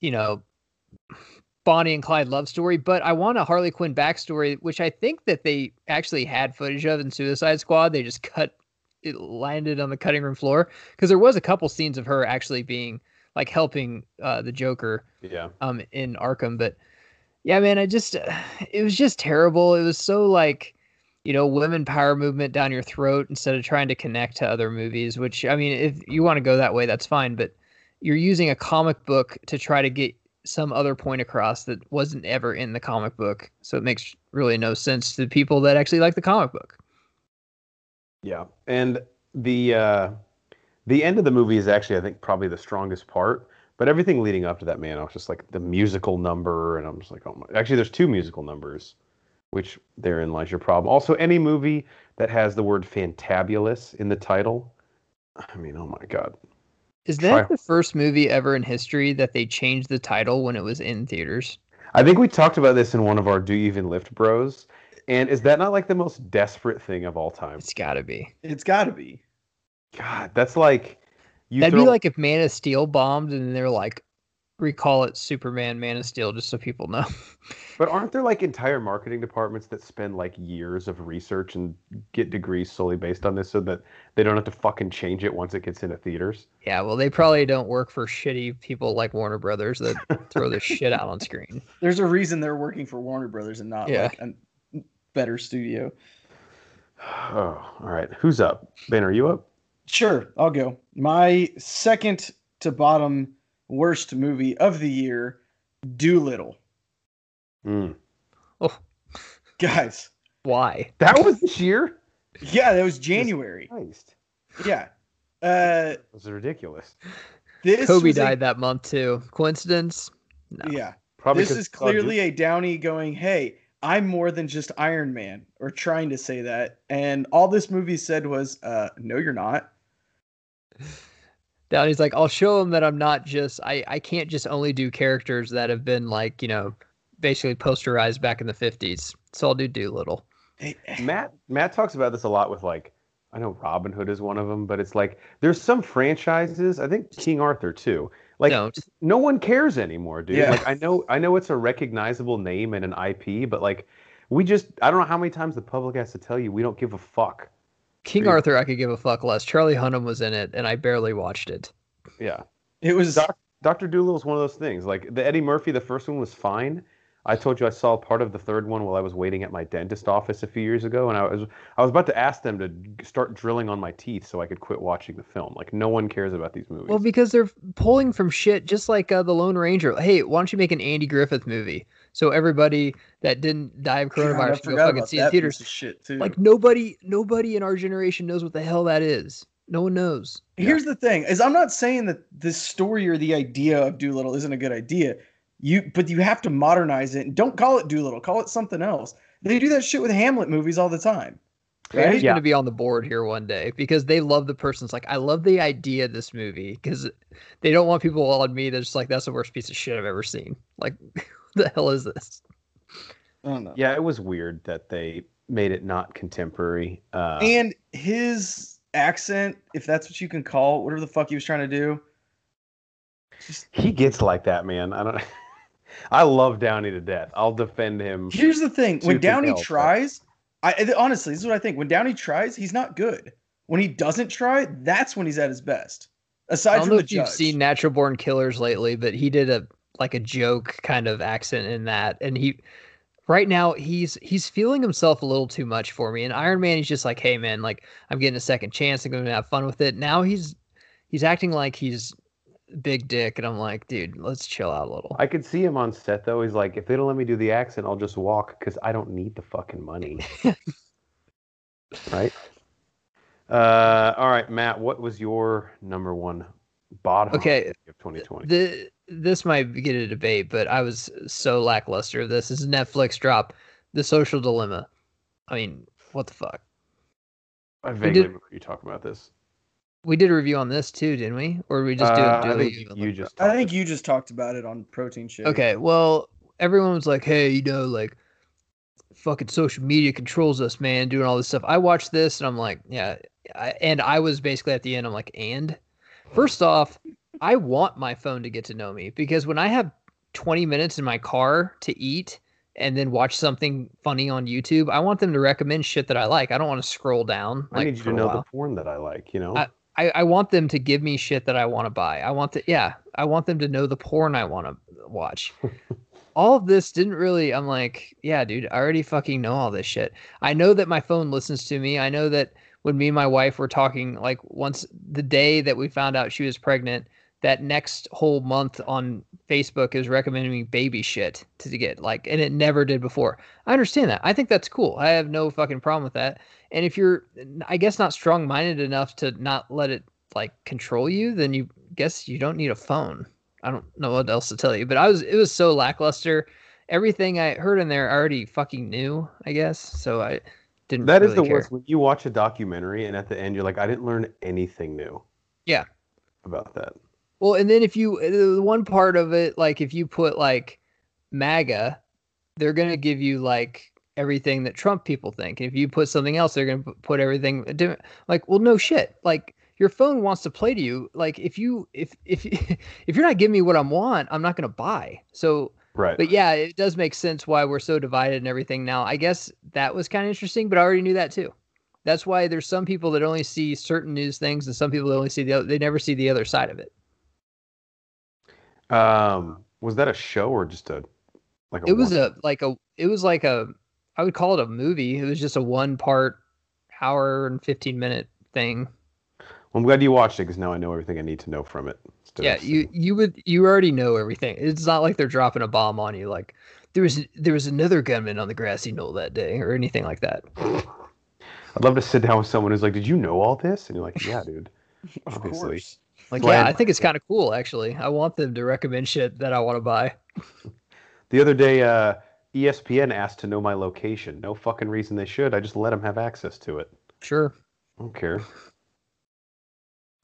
you know, Bonnie and Clyde love story. But I want a Harley Quinn backstory, which I think that they actually had footage of in Suicide Squad. They just cut it landed on the cutting room floor because there was a couple scenes of her actually being like helping uh, the Joker Yeah. um in Arkham but yeah man I just it was just terrible it was so like you know women power movement down your throat instead of trying to connect to other movies which I mean if you want to go that way that's fine but you're using a comic book to try to get some other point across that wasn't ever in the comic book so it makes really no sense to people that actually like the comic book Yeah, and the uh, the end of the movie is actually, I think, probably the strongest part. But everything leading up to that, man, I was just like the musical number, and I'm just like, oh my. Actually, there's two musical numbers, which therein lies your problem. Also, any movie that has the word "fantabulous" in the title, I mean, oh my god. is that Try- the first movie ever in history that they changed the title when it was in theaters I think we talked about this in one of our "Do You Even Lift, Bros." And is that not like the most desperate thing of all time? it's got to be It's got to be. God, that's like you That'd throw, be like if Man of Steel bombed and they're like, recall it Superman Man of Steel, just so people know. But aren't there like entire marketing departments that spend like years of research and get degrees solely based on this so that they don't have to fucking change it once it gets into theaters? yeah, well, they probably don't work for shitty people like Warner Brothers that throw their shit out on screen. There's a reason they're working for Warner Brothers and not Yeah. like a better studio. Oh, all right. Who's up? Ben, are you up? Sure, I'll go. My second to bottom worst movie of the year, Dolittle. Mm. Oh, Guys, why? That was this year? yeah, that was January. Christ. Yeah. Uh This is ridiculous. this Kobe was a- died that month too. Coincidence? No. Yeah. Probably this 'cause- is clearly a Downey going, "Hey, I'm more than just Iron Man," or trying to say that. And all this movie said was, uh, "No, you're not." Downey's like, I'll show him that I'm not just I I can't just only do characters that have been like you know basically posterized back in the 50s. So I'll do Dolittle. Hey, Matt Matt talks about this a lot with like I know Robin Hood is one of them, but it's like there's some franchises, I think King Arthur too. Like Don't. no one cares anymore, dude. Yeah. Like I know I know it's a recognizable name and an IP, but like we just I don't know how many times the public has to tell you we don't give a fuck. King Yeah. Arthur, I could give a fuck less. Charlie Hunnam was in it, and I barely watched it. Yeah. It was Doc, Dr. Dolittle is one of those things. Like the Eddie Murphy, the first one was fine. I told you I saw part of the third one while I was waiting at my dentist office a few years ago, and I was I was about to ask them to start drilling on my teeth so I could quit watching the film. Like no one cares about these movies. Well, because they're pulling from shit, just like uh, the Lone Ranger. Hey, why don't you make an Andy Griffith movie? So everybody that didn't die of God, I coronavirus can go fucking see it in theaters. shit too. Like nobody, nobody in our generation knows what the hell that is. No one knows. Here's the thing: is I'm not saying that this story or the idea of Dolittle isn't a good idea. You, but you have to modernize it. and Don't call it Dolittle. Call it something else. They do that shit with Hamlet movies all the time. Right? Who's Yeah. going to be on the board here one day because they love the person's like, I love the idea of this movie because they don't want people on me that's just like, that's the worst piece of shit I've ever seen. Like, what the hell is this? I don't know. yeah, it was weird that they made it not contemporary. Uh, And his accent, if that's what you can call whatever the fuck he was trying to do. he gets like that, man. I don't. I love Downey to death. I'll defend him. Here's the thing: when Downey nail, tries, I I- honestly, this is what I think. When Downey tries, he's not good. When he doesn't try, that's when he's at his best. I Aside don't from know the if you've seen Natural Born Killers lately, but he did a like a joke kind of accent in that, and he right now he's he's feeling himself a little too much for me. And Iron Man, he's just like, hey man, like I'm getting a second chance, I'm gonna have fun with it. Now he's he's acting like he's big dick, and I'm like, dude, let's chill out a little. I could see him on set though. He's like, if they don't let me do the accent, I'll just walk because I don't need the fucking money. right. Uh, all right, Matt. What was your number one bottom Okay, of 2020? the this might get a debate, but I was so lackluster. of This This is Netflix drop, The Social Dilemma. I mean, what the fuck? I vaguely did- remember you talking about this. We did a review on this too, didn't we? Or did we just do Uh, it? do I a think review you just. I think you just talked about it on Protein Shake. Okay, well, everyone was like, "Hey, you know, like, fucking social media controls us, man, doing all this stuff." I watched this and I'm like, "Yeah," I, and I was basically at the end. I'm like, "And first off, I want my phone to get to know me because when I have 20 minutes in my car to eat and then watch something funny on YouTube, I want them to recommend shit that I like. I don't want to scroll down. I need you to know the porn that I like. You know. I- I, I want them to give me shit that I want to buy. I want the yeah, I want them to know the porn I want to watch. all of this didn't really I'm like, yeah, dude, I already fucking know all this shit. I know that my phone listens to me. I know that when me and my wife were talking like once the day that we found out she was pregnant, that next whole month on Facebook is recommending me baby shit to get like and it never did before. I understand that. I think that's cool. I have no fucking problem with that. And if you're, I guess, not strong minded enough to not let it like control you, then you guess you don't need a phone. I don't know what else to tell you, but I was, it was so lackluster. Everything I heard in there I already fucking knew, I guess. So I didn't. That is really the care. worst when you watch a documentary and at the end you're like, I didn't learn anything new. Yeah. About that. Well, and then if you, uh, the one part of it, like if you put like MAGA, they're going to give you like everything that Trump people think. If you put something else, they're going to put everything different. Like, well, no shit. Like your phone wants to play to you. Like if you, if, if, if you're not giving me what I want, I'm not going to buy. So, Right. but yeah, it does make sense why we're so divided and everything now. I guess that was kind of interesting, but I already knew that too. That's why there's some people that only see certain news things and some people that only see the other, they never see the other side of it. Um, was that a show or just a like a it was one- a like a it was like a I would call it a movie. It was just a one part hour and 15 minute thing. Well, I'm glad you watched it because now I know everything I need to know from it. Yeah, you you would you already know everything. It's not like they're dropping a bomb on you like there was there was another gunman on the grassy knoll that day or anything like that. I'd love to sit down with someone who's like, "Did you know all this?" And you're like, "Yeah, dude." Of Obviously. course. Like Well, yeah, I think it's kind of cool actually. I want them to recommend shit that I want to buy. The other day, uh, ESPN asked to know my location. No fucking reason they should. I just let them have access to it. Sure. I don't care.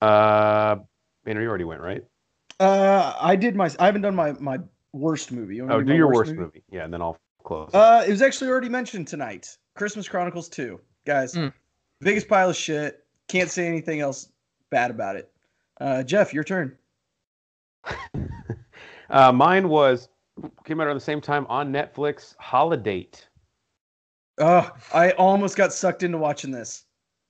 Uh, Banner, you already went, right? Uh, I did my. I haven't done my my worst movie. You Oh, to do your worst movie. Yeah, and then I'll close. it. Uh, it was actually already mentioned tonight. Christmas Chronicles 2. Guys, Mm. biggest pile of shit. Can't say anything else bad about it. Uh, Jeff, your turn. Uh, mine was came out around the same time on Netflix. Holiday. Oh, I almost got sucked into watching this.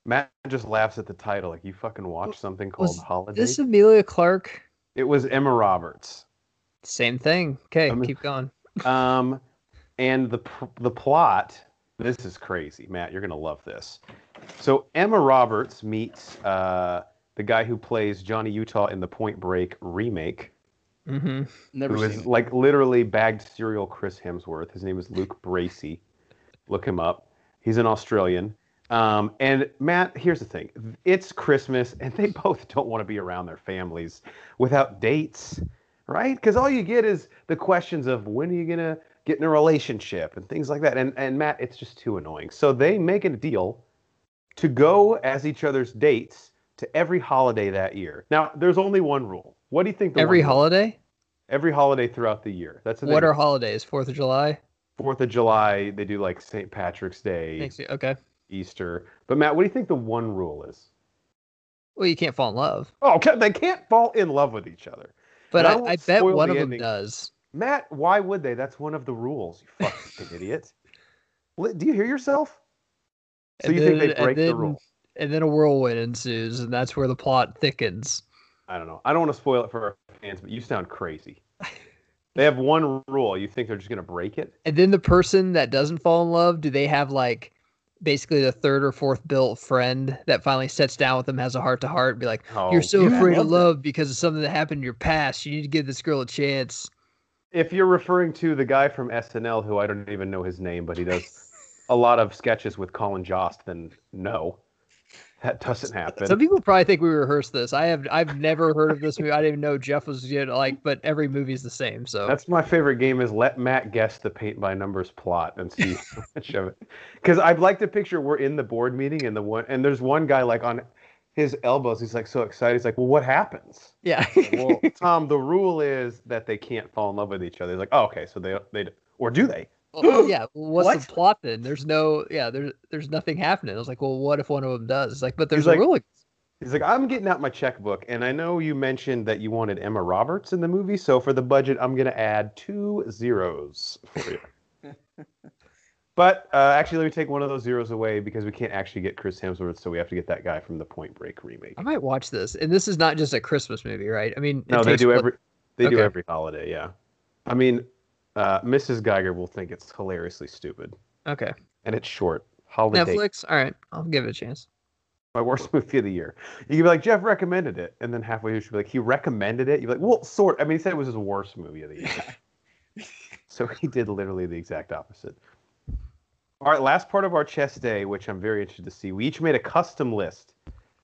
Matt just laughs at the title. Like you fucking watched something called Was Holiday. This Emilia Clarke. It was Emma Roberts. Same thing. Okay, I mean- keep going. Um, and the the plot. This is crazy, Matt. You're gonna love this. So Emma Roberts meets uh, the guy who plays Johnny Utah in the Point Break remake, hmm Never who seen is like literally bagged serial Chris Hemsworth. His name is Luke Bracey. Look him up. He's an Australian. Um, and Matt, here's the thing: it's Christmas, and they both don't want to be around their families without dates, right? Because all you get is the questions of when are you gonna get in a relationship and things like that. And and Matt, it's just too annoying. So they make a deal to go as each other's dates to every holiday that year. Now, there's only one rule. What do you think? The Every holiday. every holiday throughout the year. That's the What are holidays? Fourth of July. Fourth of July, they do like St. Patrick's Day, you- Okay. Easter. But Matt, what do you think the one rule is? Well, you can't fall in love, Oh, okay, they can't fall in love with each other. but I I, I bet one the of them does. Matt, why would they? That's one of the rules. You fucking idiot. Do you hear yourself? So And you think they break the then- rule? And then a whirlwind ensues, and that's where the plot thickens. I don't know. I don't want to spoil it for our fans, but you sound crazy. They have one rule. You think they're just gonna break it? And then the person that doesn't fall in love, do they have like basically the third or fourth built friend that finally sits down with them, has a heart to heart, and be like, Oh, "You're so yeah, afraid of love that. love because of something that happened in your past. You need to give this girl a chance." if you're referring to the guy from SNL, who I don't even know his name, but he does a lot of sketches with Colin Jost, then no. That doesn't happen. Some people probably think we rehearsed this. I have I've never heard of this movie. I didn't even know Jeff was you know, like, but every movie's the same. So That's my favorite game is let Matt guess the paint by numbers plot and see how much of it. Because I'd like to picture we're in the board meeting and the one and there's one guy like on his elbows. He's like so excited. He's like, "Well, what happens?" yeah. well, Tom, the rule is that they can't fall in love with each other. He's like, "Oh, okay, so they they or do they?" Well, yeah. what's What? the plot then? There's no yeah. There's there's nothing happening. I was like, well, what if one of them does? It's like, but there's a like- rule. He's like, I'm getting out my checkbook, and I know you mentioned that you wanted Emma Roberts in the movie, so for the budget, I'm gonna add two zeros for you. but uh, actually, let me take one of those zeros away because we can't actually get Chris Hemsworth, so we have to get that guy from the Point Break remake. I might watch this. And this is not just a Christmas movie, right? I mean, No, they do every they do every holiday. Yeah, I mean, uh, Mrs. Geiger will think it's hilariously stupid, Okay. and it's short. Holiday, Netflix. All right, I'll give it a chance. my worst movie of the year. You could be like, Jeff recommended it, and then halfway through, she'd be like, he recommended it. You'd be like, well, sort. I mean, he said it was his worst movie of the year. so he did literally the exact opposite. All right, last part of our Chest Day, which I'm very interested to see. We each made a custom list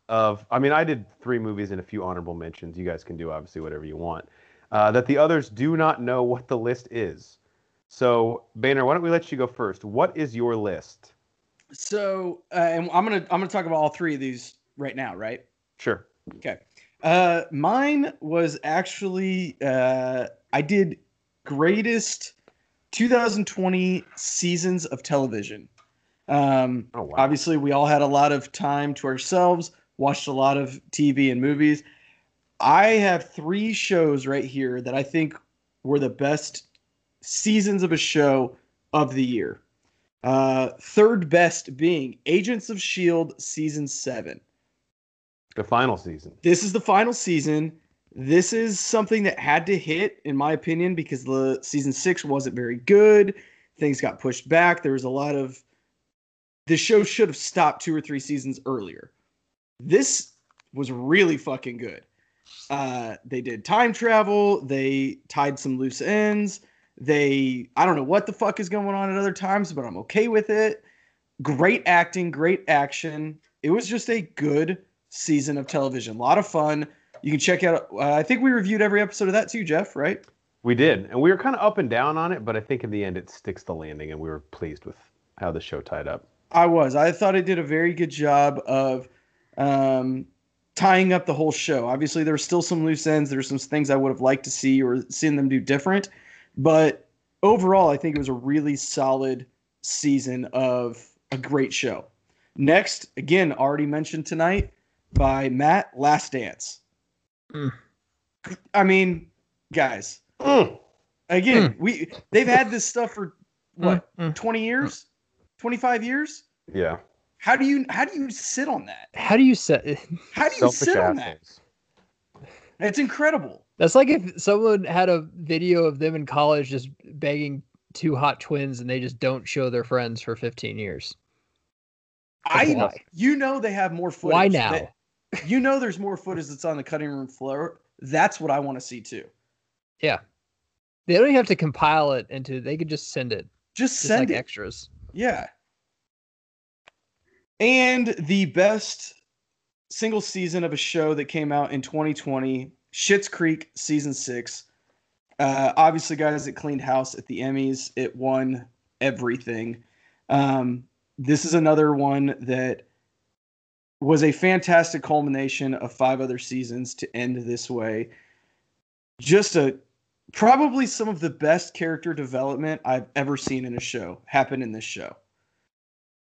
of. I mean, I did three movies and a few honorable mentions. You guys can do obviously whatever you want. Uh, that the others do not know what the list is. So, Banner, why don't we let you go first? What is your list? So, uh, and I'm gonna I'm gonna talk about all three of these right now, right? Sure. Okay. Uh, mine was actually uh, I did greatest 2020 seasons of television. Um, Oh wow. obviously, we all had a lot of time to ourselves, watched a lot of TV and movies. I have three shows right here that I think were the best seasons of a show of the year. Uh, third best being Agents of S.H.I.E.L.D. Season seven The final season. this is the final season. This is something that had to hit, in my opinion, because the season six wasn't very good. Things got pushed back. There was a lot of. The show should have stopped two or three seasons earlier. This was really fucking good. Uh, they did time travel. They tied some loose ends. They, I don't know what the fuck is going on at other times, but I'm okay with it. Great acting, great action. It was just a good season of television. A lot of fun. You can check out. Uh, I think we reviewed every episode of that too, Jeff. Right? We did, and we were kind of up and down on it, but I think in the end it sticks the landing, and we were pleased with how the show tied up. I was. I thought it did a very good job of um, tying up the whole show. Obviously, there were still some loose ends. There were some things I would have liked to see or seen them do different, but overall, I think it was a really solid season of a great show. Next, again, already mentioned tonight by Matt, Last Dance. Mm. I mean, guys, Mm. again, we they've had this stuff for what Mm, mm. 20 years 25 years Yeah. How do you how do you sit on that How do you set? how do you Selfish sit on that it's incredible That's like if someone had a video of them in college just begging two hot twins and they just don't show their friends for 15 years. i Why? you know they have more footage Why now? that- you know there's more footage that's on the cutting room floor that's what i want to see too Yeah. They don't even have to compile it into. They could just send it, just just send like it extras. yeah and the best single season of a show that came out in 2020 Schitt's Creek season 6 uh, obviously guys it cleaned house at the Emmys. It won everything. Um, this is another one that was a fantastic culmination of five other seasons to end this way. Just a probably some of the best character development I've ever seen in a show happen in this show.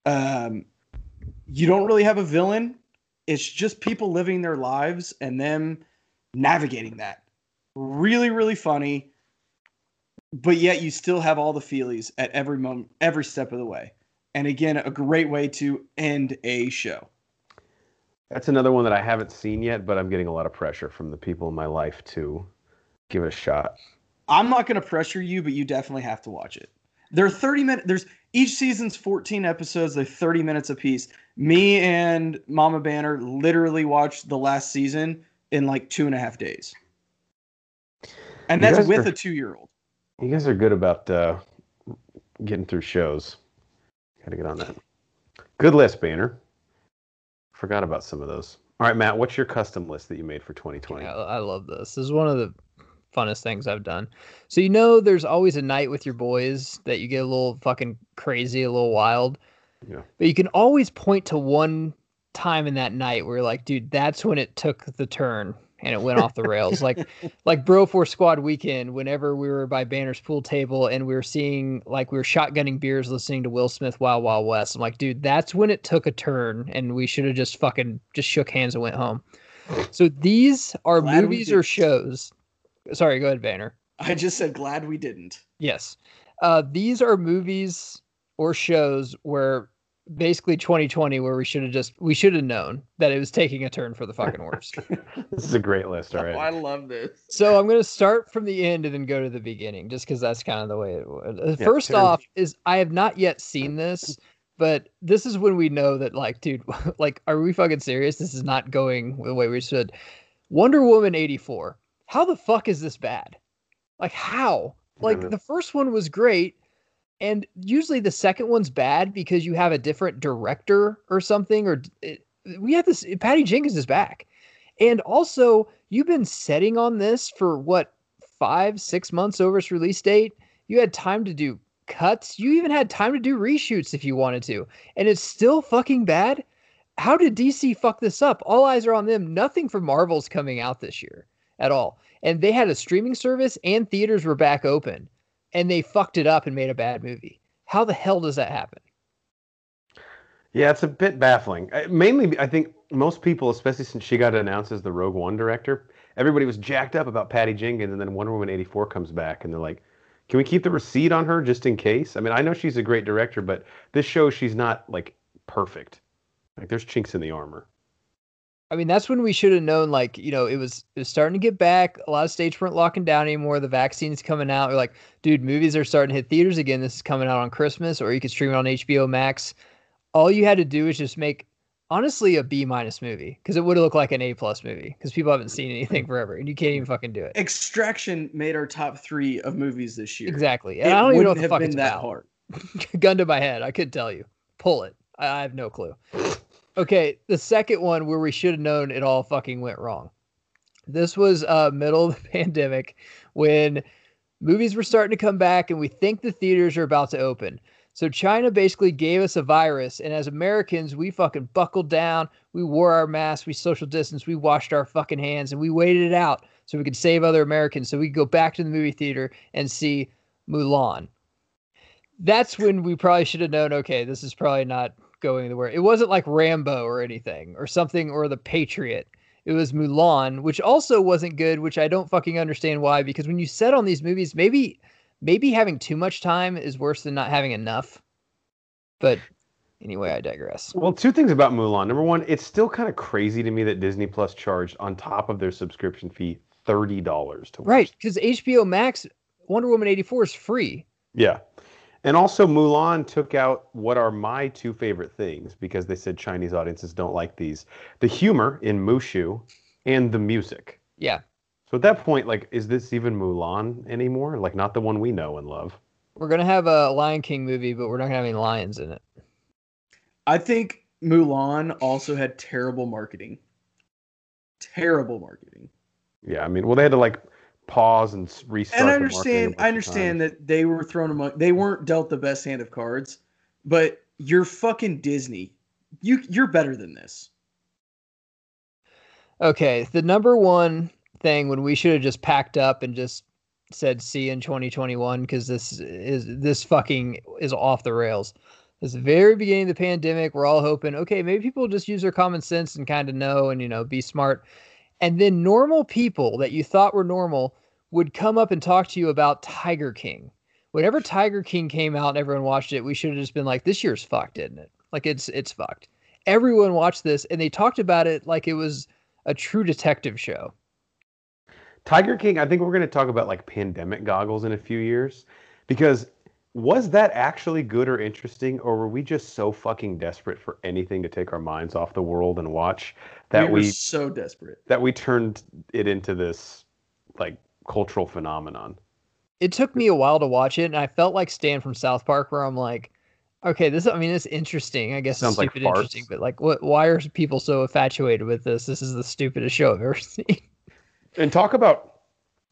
Um, you don't really have a villain. It's just people living their lives and them navigating that. Really, really funny. But yet you still have all the feelies at every moment, every step of the way. And again, a great way to end a show. That's another one that I haven't seen yet, but I'm getting a lot of pressure from the people in my life to give it a shot. I'm not going to pressure you, but you definitely have to watch it. They're 30 minutes. There's each season's 14 episodes. They're 30 minutes apiece. Me and Mama Banner literally watched the last season in like two and a half days, and You that's with are- a two-year-old. You guys are good about uh, getting through shows. Got to get on that. Good list, Banner. forgot about some of those. All right, Matt, what's your custom list that you made for 2020? Yeah, I love this. This is one of the funnest things I've done. So you know, there's always a night with your boys that you get a little fucking crazy, a little wild. Yeah. But you can always point to one time in that night where you're like, dude, that's when it took the turn and it went off the rails. like like Bro Force Squad weekend, whenever we were by Banner's pool table and we were seeing like we were shotgunning beers listening to Will Smith Wild Wild West. I'm like, dude, that's when it took a turn and we should have just fucking just shook hands and went home. So these are Glad movies or shows. Sorry, go ahead, Banner. I just said glad we didn't. Yes. Uh, these are movies or shows where basically 2020 where we should have just we should have known that it was taking a turn for the fucking worst. This is a great list. All right. Oh, I love this. so I'm going to start from the end and then go to the beginning just cuz that's kind of the way it was. Uh, Yeah, First turn- off is I have not yet seen this, but this is when we know that like dude, like are we fucking serious? This is not going the way we should. Wonder Woman 84. How the fuck is this bad? Like how? Like the first one was great and usually the second one's bad because you have a different director or something or it, we have this Patty Jenkins is back. And also, you've been setting on this for what, 5 6 months over its release date. You had time to do cuts. You even had time to do reshoots if you wanted to. And it's still fucking bad. How did DC fuck this up? All eyes are on them. Nothing from Marvel's coming out this year at all. And they had a streaming service and theaters were back open and they fucked it up and made a bad movie. How the hell does that happen? Yeah, it's a bit baffling. Uh, Mainly, I think most people, especially since she got announced as the Rogue One director, everybody was jacked up about Patty Jenkins, and then Wonder Woman 84 comes back, and they're like, can we keep the receipt on her just in case? I mean, I know she's a great director, but this shows she's not, like, perfect. Like, there's chinks in the armor. I mean, that's when we should have known, like, you know, it was it was starting to get back. A lot of states weren't locking down anymore. The vaccine's coming out. We're like, dude, movies are starting to hit theaters again. This is coming out on Christmas, or you could stream it on HBO Max. All you had to do is just make honestly a B minus movie because it would have looked like an A plus movie because people haven't seen anything mm. forever and you can't even fucking do it. Extraction made our top three of movies this year. Exactly. It And I don't even know what the fuck it's that about. hard. gun to my head. I could tell you. Pull it. I, I have no clue. Okay, the second one where we should have known it all fucking went wrong. This was uh middle of the pandemic when movies were starting to come back and we think the theaters are about to open. So China basically gave us a virus and as Americans we fucking buckled down, we wore our masks, we social distance, we washed our fucking hands and we waited it out so we could save other Americans so we could go back to the movie theater and see Mulan that's when we probably should have known okay this is probably not going anywhere it wasn't like rambo or anything or something or the patriot it was mulan which also wasn't good which i don't fucking understand why because when you set on these movies maybe maybe having too much time is worse than not having enough but anyway i digress Well, two things about Mulan. Number one, it's still kind of crazy to me that Disney Plus charged on top of their subscription fee thirty dollars to watch. right because hbo max wonder woman 84 is free Yeah. And also Mulan took out what are my two favorite things because they said Chinese audiences don't like these. The humor in Mushu and the music. yeah So at that point, like, is this even Mulan anymore? Like not the one we know and love. we're gonna have a lion king movie but we're not gonna have any lions in it I think Mulan also had terrible marketing. Terrible marketing. Yeah, I mean, well, they had to like pause and restart. and I the marketing a understand. bunch I understand times. that they were thrown among. They weren't dealt the best hand of cards, but you're fucking Disney. You you're better than this. Okay, the number one thing when we should have just packed up and just said see in 2021 because this is this fucking is off the rails. It's the very beginning of the pandemic. We're all hoping, okay, maybe people just use their common sense and kind of know and you know be smart. And then normal people that you thought were normal would come up and talk to you about Tiger King. Whenever Tiger King came out and everyone watched it, we should have just been like, this year's fucked, isn't it? Like it's it's fucked. Everyone watched this and they talked about it like it was a true detective show. Tiger King, I think we're going to talk about like pandemic goggles in a few years because was that actually good or interesting or were we just so fucking desperate for anything to take our minds off the world and watch that we, we, so desperate. that we turned it into this like cultural phenomenon. It took me a while to watch it, and I felt like Stan from South Park, where I'm like, Okay, this I mean it's interesting. I guess Sounds it's like stupid interesting, but like what why are people so infatuated with this? This is the stupidest show I've ever seen. And talk about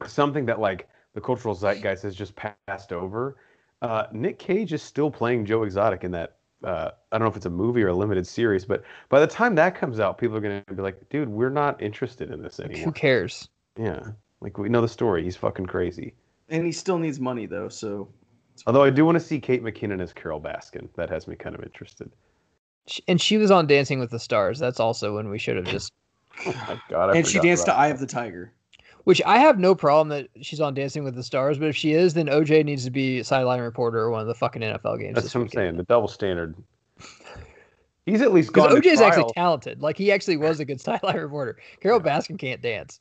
something that like the cultural zeitgeist has just passed over. Uh, Nick Cage is still playing Joe Exotic in that. Uh, I don't know if it's a movie or a limited series, but by the time that comes out, people are going to be like, "Dude, we're not interested in this Like, who cares? Yeah, like we know the story. He's fucking crazy. And he still needs money though, so Although I do want to see Kate McKinnon as Carole Baskin. That has me kind of interested. And she was on Dancing with the Stars. That's also when we should have just. Oh my god! I and she danced to Eye of the Tiger. Which I have no problem that she's on Dancing with the Stars, but if she is, then OJ needs to be sideline reporter at one of the fucking NFL games. That's what I'm weekend. saying. The double standard. He's at least gone to OJ is actually talented. Like he actually was a good sideline reporter. Carole Baskin can't dance.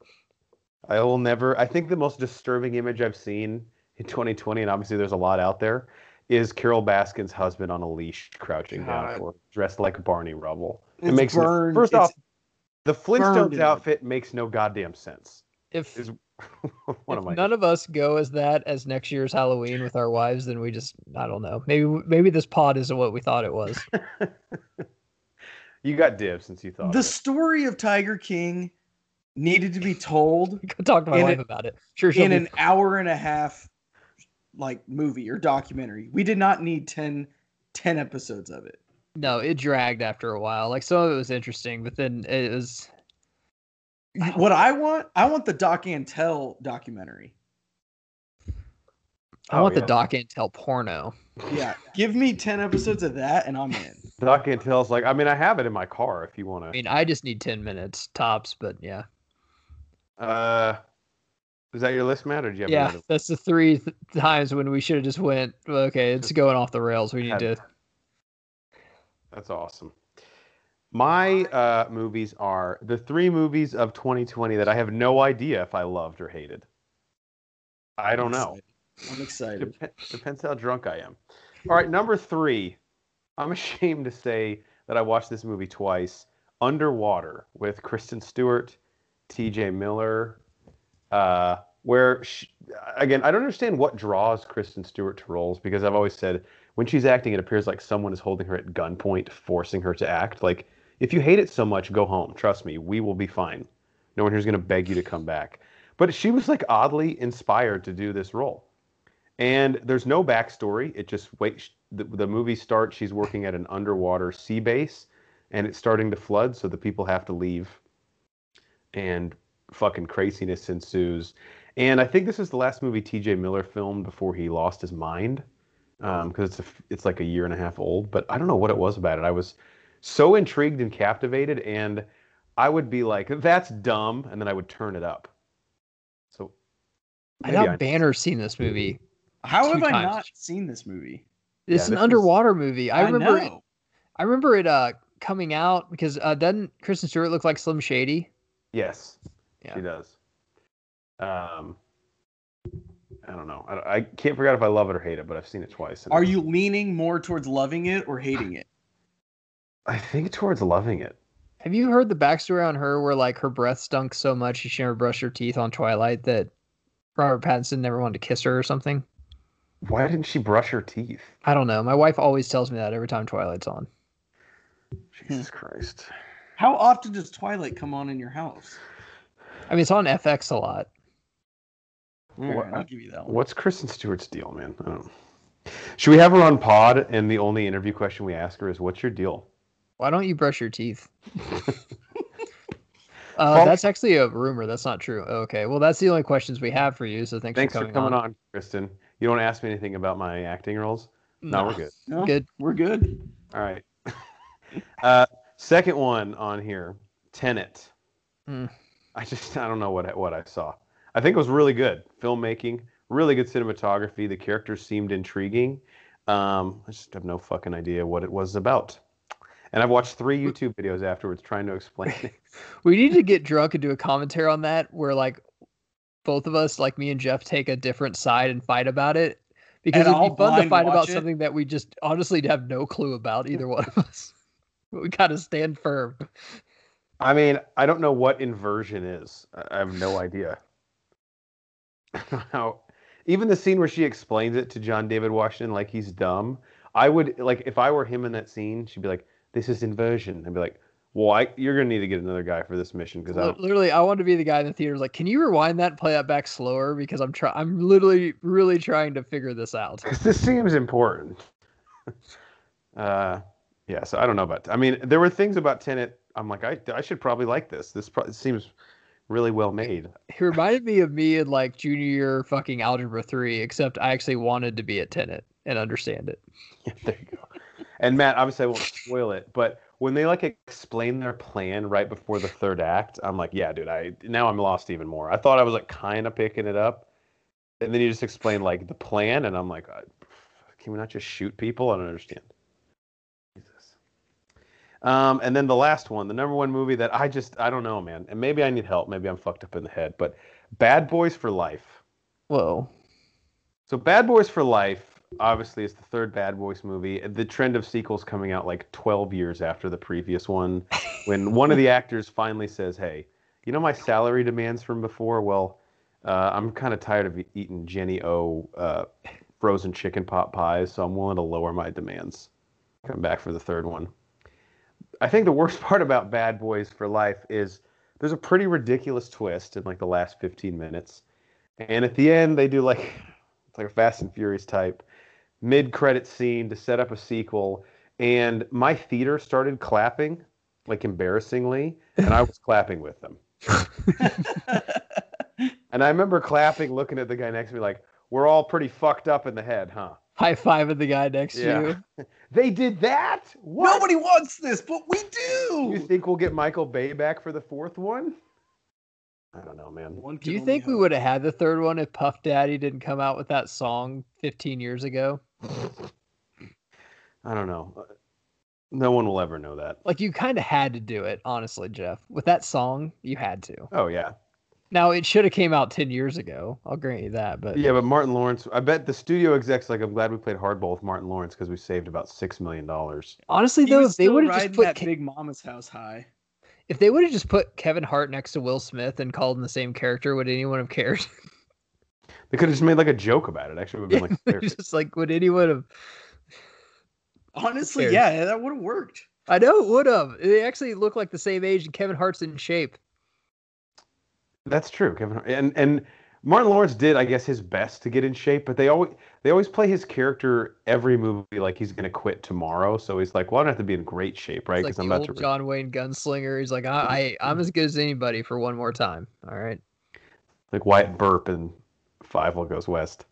I will never. I think the most disturbing image I've seen in 2020, and obviously there's a lot out there, is Carole Baskin's husband on a leash, crouching down for dressed like Barney Rubble. it It's makes no- burned- first it's off, the Flintstones outfit makes no goddamn sense. If, Is one of if my none of us go as that as next year's Halloween with our wives, then we just I don't know. Maybe maybe this pod isn't what we thought it was. you got dibs since you thought The it. story of Tiger King needed to be told talk to my In wife a- about it. Sure, in be an hour and a half like movie or documentary. We did not need 10, 10 episodes of it. No, it dragged after a while. Like some of it was interesting, but then it was What I want, I want the Doc Antle documentary. I Oh, want yeah. the Doc Antle porno. Yeah, give me 10 episodes of that and I'm in. Doc Antle's like, I mean, I have it in my car if you want to. I mean, I just need ten minutes tops, but yeah, Uh, is that your list, Matt, or do you have yeah, another? that's the three th- times when we should have just went. Okay, it's going off the rails. We need to. That's awesome. My uh, movies are the three movies of 2020 that I have no idea if I loved or hated. I don't know. I'm excited. Dep- depends how drunk I am. All right, number three. I'm ashamed to say that I watched this movie twice. Underwater with Kristen Stewart, T.J. Miller. Uh, where she, again, I don't understand what draws Kristen Stewart to roles because I've always said when she's acting, it appears like someone is holding her at gunpoint, forcing her to act. Like if you hate it so much, go home. Trust me, we will be fine. No one here's going to beg you to come back. But she was like oddly inspired to do this role. And there's no backstory. It just wait. The, the movie starts. She's working at an underwater sea base, and it's starting to flood, so the people have to leave. And fucking craziness ensues. And I think this is the last movie T.J. Miller filmed before he lost his mind, um, because it's a, it's like a year and a half old. But I don't know what it was about it. I was so intrigued and captivated, and I would be like, "That's dumb," and then I would turn it up. So I maybe know Banner's seen this movie. How Two have I not seen this movie? It's Yeah, an this is- underwater movie. I remember it. I remember it uh coming out because uh doesn't Kristen Stewart look like Slim Shady? Yes, Yeah. she does. Um, I don't know. I, I can't figure out if I love it or hate it, but I've seen it twice. Are you leaning more towards loving it or hating it? I think towards loving it. Have you heard the backstory on her where like her breath stunk so much she never brushed her teeth on Twilight that Robert Pattinson never wanted to kiss her or something? Why didn't she brush her teeth? I don't know. My wife always tells me that every time Twilight's on. Jesus Christ. How often does Twilight come on in your house? I mean, it's on FX a lot. All right, What- I'll give you that one. What's Kristen Stewart's deal, man? I don't know. Should we have her on pod? And the only interview question we ask her is, "What's your deal?" Why don't you brush your teeth? uh, Well- that's actually a rumor. That's not true. Okay. Well, that's the only questions we have for you. So thanks, Thanks for for coming, coming on. on. Kristen. You don't ask me anything about my acting roles. No, we're good. No, Good. We're good. All right. uh, second one on here, Tenet. Hmm. I just I don't know what I- what I saw. I think it was really good filmmaking, really good cinematography. The characters seemed intriguing. Um, I just have no fucking idea what it was about. And I've watched three YouTube videos afterwards trying to explain it. We need to get drunk and do a commentary on that where like both of us, like me and Jeff, take a different side and fight about it. Because And it'd I'll be fun to fight about it. something that we just honestly have no clue about either one of us. we gotta stand firm. I mean, I don't know what inversion is. I I have no idea. How even the scene where she explains it to John David Washington like he's dumb, I would like if I were him in that scene, she'd be like, "This is inversion." I'd be like, "Well, I, you're gonna need to get another guy for this mission because I Literally, I want to be the guy in the theater. Like, can you rewind that and play that back slower? Because I'm trying. I'm literally, really trying to figure this out. Because this seems important. uh, yeah. So I don't know about. I mean, there were things about Tenet. I'm like, I, I should probably like this. This pro- seems really well made. It reminded me of me in like junior year fucking algebra three, except I actually wanted to be a Tenet and understand it. Yeah, there you go. And Matt, obviously, I won't spoil it, but when they like explain their plan right before the third act, I'm like, yeah, dude, I now I'm lost even more. I thought I was like kind of picking it up, and then you just explain like the plan, and I'm like, uh, can we not just shoot people? I don't understand. Jesus. Um, and then the last one, the number one movie that I just I don't know, man, and maybe I need help. Maybe I'm fucked up in the head, but Bad Boys for Life. Whoa. So Bad Boys for Life obviously it's the third Bad Boys movie. The trend of sequels coming out like 12 years after the previous one when one of the actors finally says, "Hey, you know my salary demands from before? Well, uh, I'm kind of tired of eating Jennie-O uh, frozen chicken pot pies, so I'm willing to lower my demands." Come back for the third one. I think the worst part about Bad Boys for Life is there's a pretty ridiculous twist in like the last 15 minutes. And at the end, they do like it's like a Fast and Furious type mid-credit scene to set up a sequel. And my theater started clapping, like embarrassingly, and I was clapping with them. And I remember clapping, looking at the guy next to me, like, "We're all pretty fucked up in the head, huh?" High five at the guy next Yeah. to you. They did that. What? Nobody wants this, but we do. You think we'll get Michael Bay back for the fourth one? I don't know, man. One Do you only think we would have had the third one if Puff Daddy didn't come out with that song 15 years ago? I don't know. No one will ever know that. Like, you kind of had to do it, honestly, Jeff. With that song, you had to. Oh yeah, Now, it should have came out 10 years ago. I'll grant you that. But yeah. But Martin Lawrence, I bet the studio execs like, I'm glad we played hardball with Martin Lawrence because we saved about six million dollars. honestly, He though, if they would have just put that Ke- Big Mama's house high. if they would have just put Kevin Hart next to Will Smith and called him the same character, would anyone have cared? They could have just made like a joke about it. Actually, would have been like just like, would anyone have? Honestly, cares? yeah, that would have worked. I know it would have. They actually look like the same age, and Kevin Hart's in shape. That's true, Kevin. Hart- And and Martin Lawrence did, I guess, his best to get in shape, but they always they always play his character every movie like he's gonna quit tomorrow. So he's like, well, I don't have to be in great shape, right? It's like Because I'm about old to. John Wayne gunslinger. He's like, I, I, I'm as good as anybody for one more time. All right. like Wyatt Burp and Five Will Goes West.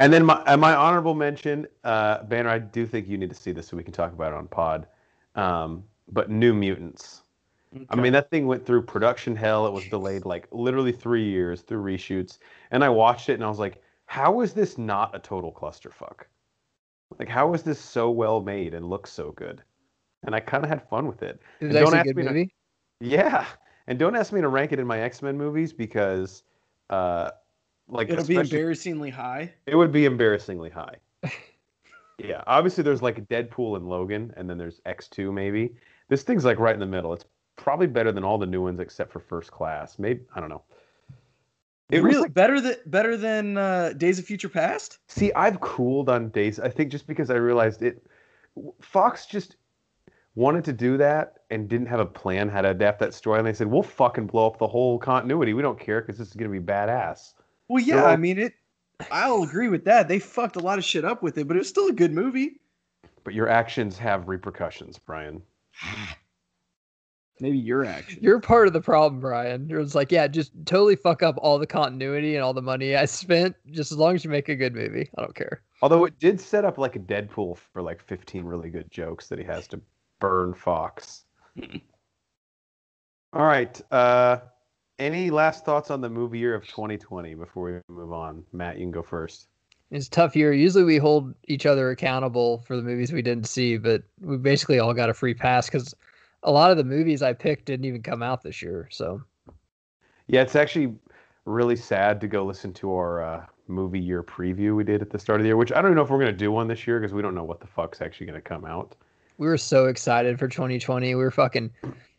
And then my my honorable mention, uh, Banner, I do think you need to see this so we can talk about it on Pod. Um, but New Mutants. I mean, that thing went through production hell. It was delayed like literally three years through reshoots. And I watched it and I was like, how is this not a total clusterfuck? Like, how is this so well made and looks so good? And I kind of had fun with it. It was And don't actually a good me to- movie. Yeah. And don't ask me to rank it in my X Men movies because, uh, like, It'll be embarrassingly high. it would be embarrassingly high. yeah, obviously there's like Deadpool and Logan, and then there's X2 maybe. This thing's like right in the middle. It's probably better than all the new ones except for First Class. Maybe I don't know. It really like, better than better than uh, Days of Future Past. see, I've cooled on Days. I think just because I realized it, Fox just wanted to do that and didn't have a plan how to adapt that story, and they said we'll fucking blow up the whole continuity. We don't care because this is gonna be badass. Well, yeah, They're all- I mean it. I'll agree with that. They fucked a lot of shit up with it, but it was still a good movie. But your actions have repercussions, Brian. Maybe your action. You're part of the problem, Brian. You're just like, yeah, just totally fuck up all the continuity and all the money I spent. Just as long as you make a good movie, I don't care. Although it did set up like a Deadpool for like 15 really good jokes that he has to burn Fox. All right. Uh, any last thoughts on the movie year of 2020 before we move on? Matt, you can go first. It's a tough year. Usually we hold each other accountable for the movies we didn't see, but we basically all got a free pass because a lot of the movies I picked didn't even come out this year. So Yeah, it's actually really sad to go listen to our uh, movie year preview we did at the start of the year, which I don't know if we're going to do one this year because we don't know what the fuck's actually going to come out. We were so excited for 2020. We were fucking.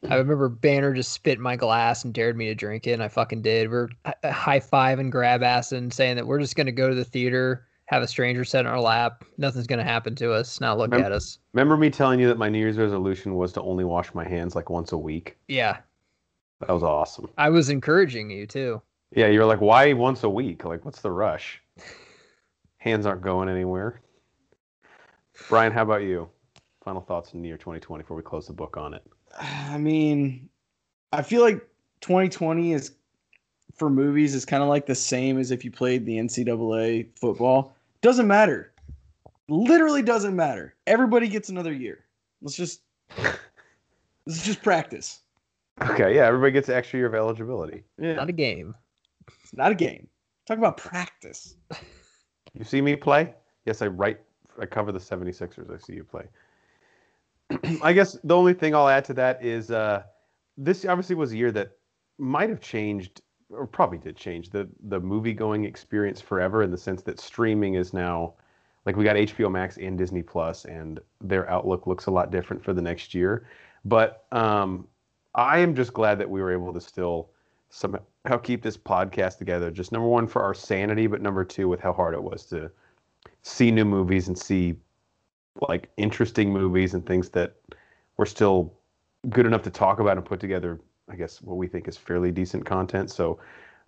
I remember Banner just spit in my glass and dared me to drink it, and I fucking did. We are high uh, five and grab ass and saying that we're just gonna go to the theater have a stranger sit in our lap. Nothing's gonna happen to us. Now look Mem- at us. Remember me telling you that my New Year's resolution was to only wash my hands like once a week? Yeah, That was awesome. I was encouraging you too. Yeah, you're like, why once a week? Like, what's the rush? Hands aren't going anywhere. Brian, how about you? Final thoughts in the year 2020 before we close the book on it. I mean, I feel like 2020 is for movies is kind of like the same as if you played the NCAA football. Doesn't matter. Literally doesn't matter. Everybody gets another year. Let's just let's just practice. Okay, yeah, everybody gets an extra year of eligibility. Yeah, Not a game. it's not a game. Talk about practice. You see me play? Yes, I write. I cover the 76ers. I see you play. I guess the only thing I'll add to that is uh, this obviously was a year that might have changed, or probably did change the the movie going experience forever in the sense that streaming is now like we got HBO Max and Disney Plus, and their outlook looks a lot different for the next year. But um, I am just glad that we were able to still somehow keep this podcast together. Just number one for our sanity, but number two with how hard it was to see new movies and see like interesting movies and things that were still good enough to talk about and put together. I guess what we think is fairly decent content. So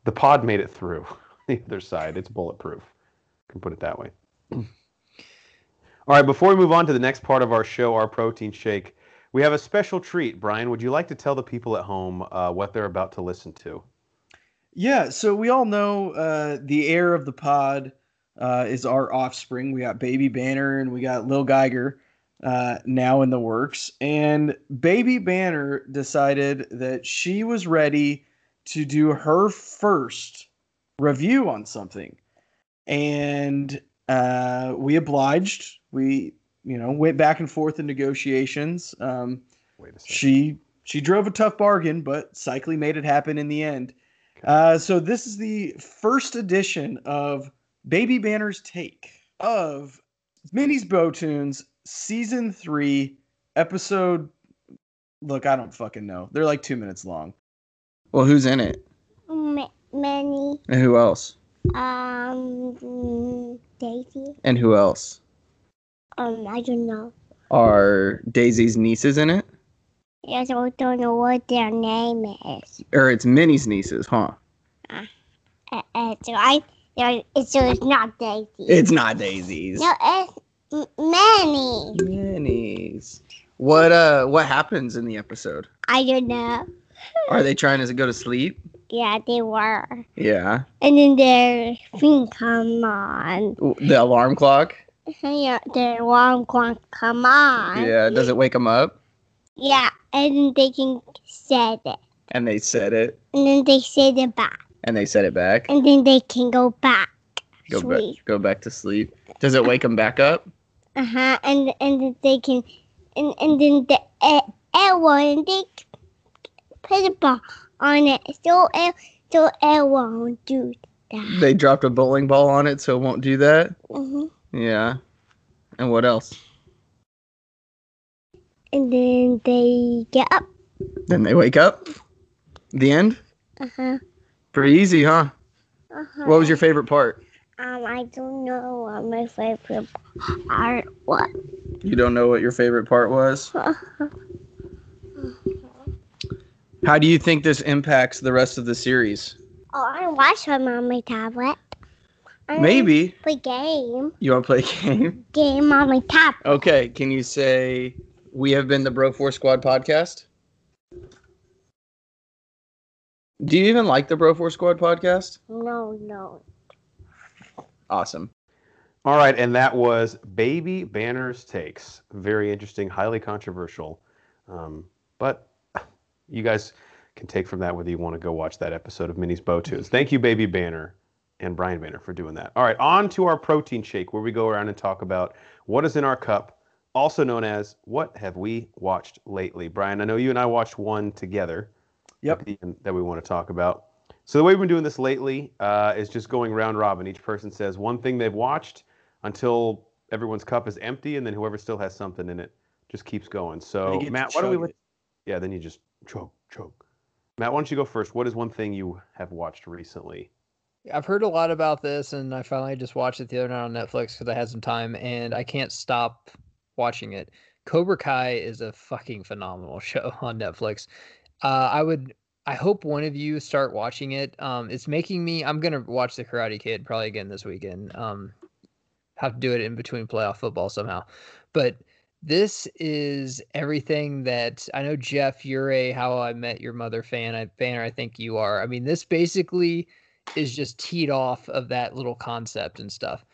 the pod made it through the other side. It's bulletproof. Can put it that way. All right, before we move on to the next part of our show, our protein shake, we have a special treat. Brian, would you like to tell the people at home uh, what they're about to listen to? Yeah, so we all know uh, the heir of the pod uh, is our offspring. We got Baby Banner and we got Lil Geiger uh, now in the works. And Baby Banner decided that she was ready to do her first review on something. And uh, we obliged. We, you know, went back and forth in negotiations. Um, Wait a second. she she drove a tough bargain, but Cycly made it happen in the end. Uh, so this is the first edition of Baby Banner's take of Minnie's Bow-Toons season three, episode. Look, I don't fucking know. They're like two minutes long. Well, who's in it? Ma- Many, And who else? um, Daisy. And who else? Um, I don't know. Are Daisy's nieces in it? Yes, I don't know what their name is. Or it's Minnie's nieces, huh? Uh, uh, so I, there, it's, so it's not Daisy. It's not Daisy's. no, it's M- Manny. Minnie's. What uh what happens in the episode? I don't know. Are they trying to go to sleep? Yeah, they were. Yeah. And then their thing come on. The alarm clock? Yeah, their alarm clock come on. Yeah, does it wake them up? Yeah, and they can set it. And they said it And then they set it back. And they said it back. And then they can go back. Go Sleep. back go back to sleep. Does it wake them back up? Uh huh. And and then they can, and and then the air, air one they put a ball on it. So air, so air won't do that. They dropped a bowling ball on it so it won't do that? hmm Yeah. And what else? And then they get up. Then they wake up? The end? Uh huh. Pretty easy, huh? Uh huh. What was your favorite part? Um, I don't know what my favorite part was. You don't know what your favorite part was? How do you think this impacts the rest of the series? Oh, I watch them on my tablet. I Maybe. Play game. You want to play a game? Game on my tablet. Okay, can you say we have been the Bro Force Squad podcast? Do you even like the Bro Force Squad podcast? No, no. Awesome. All right, and that was Baby Banners Takes. Very interesting, highly controversial. Um, but you guys can take from that whether you want to go watch that episode of Minnie's Bow-Toons. Thank you, Baby Banner and Brian Banner, for doing that. All right, on to our protein shake, where we go around and talk about what is in our cup, also known as what have we watched lately. Brian, I know you and I watched one together Yep. at the end that we want to talk about. So the way we've been doing this lately uh, is just going round robin. Each person says one thing they've watched until everyone's cup is empty, and then whoever still has something in it just keeps going. So you get to Matt, why don't we? chug Let, yeah, then you just choke, choke. Matt, why don't you go first? What is one thing you have watched recently? I've heard a lot about this, and I finally just watched it the other night on Netflix because I had some time, and I can't stop watching it. Cobra Kai is a fucking phenomenal show on Netflix. Uh, I would, I hope one of you start watching it. Um, it's making me. I'm gonna watch The Karate Kid probably again this weekend. Um, have to do it in between playoff football somehow, but this is everything that I know. Jeff, you're a How I Met Your Mother fan. I banner. I think you are. I mean, this basically is just teed off of that little concept and stuff.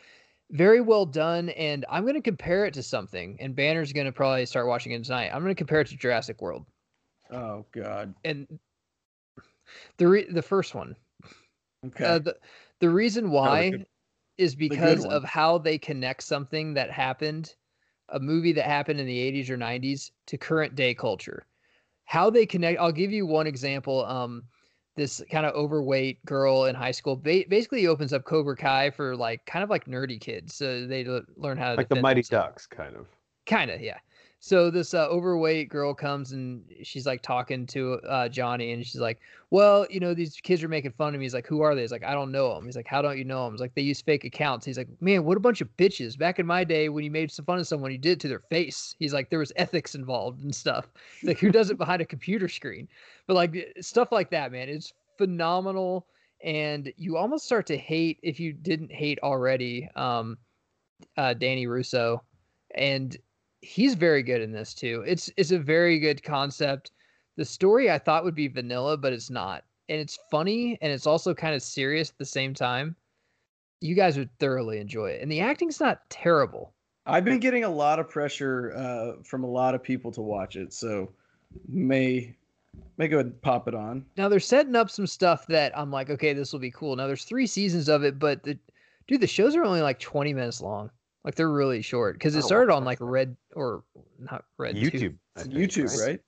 Very well done. And I'm going to compare it to something. And Banner's going to probably start watching it tonight. I'm going to compare it to Jurassic World. Oh God. And the re- the first one. Okay. Uh, the the reason why good- is because of how they connect something that happened, a movie that happened in the 80s or 90s to current day culture. How they connect. I'll give you one example. Um, this kind of overweight girl in high school ba- basically opens up Cobra Kai for like kind of like nerdy kids, so they l- learn how to Like the Mighty themselves. Ducks, kind of. Kind of, yeah. So this uh, overweight girl comes and she's like talking to uh, Johnny, and she's like, "Well, you know, these kids are making fun of me." He's like, "Who are they?" He's like, "I don't know them." He's like, "How don't you know them?" He's like, "They use fake accounts." He's like, "Man, what a bunch of bitches!" Back in my day, when you made some fun of someone, you did it to their face. He's like, there was ethics involved and stuff. Like, who does it behind a computer screen? But like stuff like that, man, it's phenomenal. And you almost start to hate if you didn't hate already. Um, uh, Danny Russo, and he's very good in this too. It's it's a very good concept. The story I thought would be vanilla, but it's not, and it's funny and it's also kind of serious at the same time. You guys would thoroughly enjoy it, and the acting's not terrible. I've been getting a lot of pressure uh, from a lot of people to watch it, so may may go ahead and pop it on. Now they're setting up some stuff that I'm like, okay, this will be cool. Now there's three seasons of it, but the dude, the shows are only like 20 minutes long. Like they're really short because it Oh, started on like Red or not Red YouTube. I think, YouTube, right?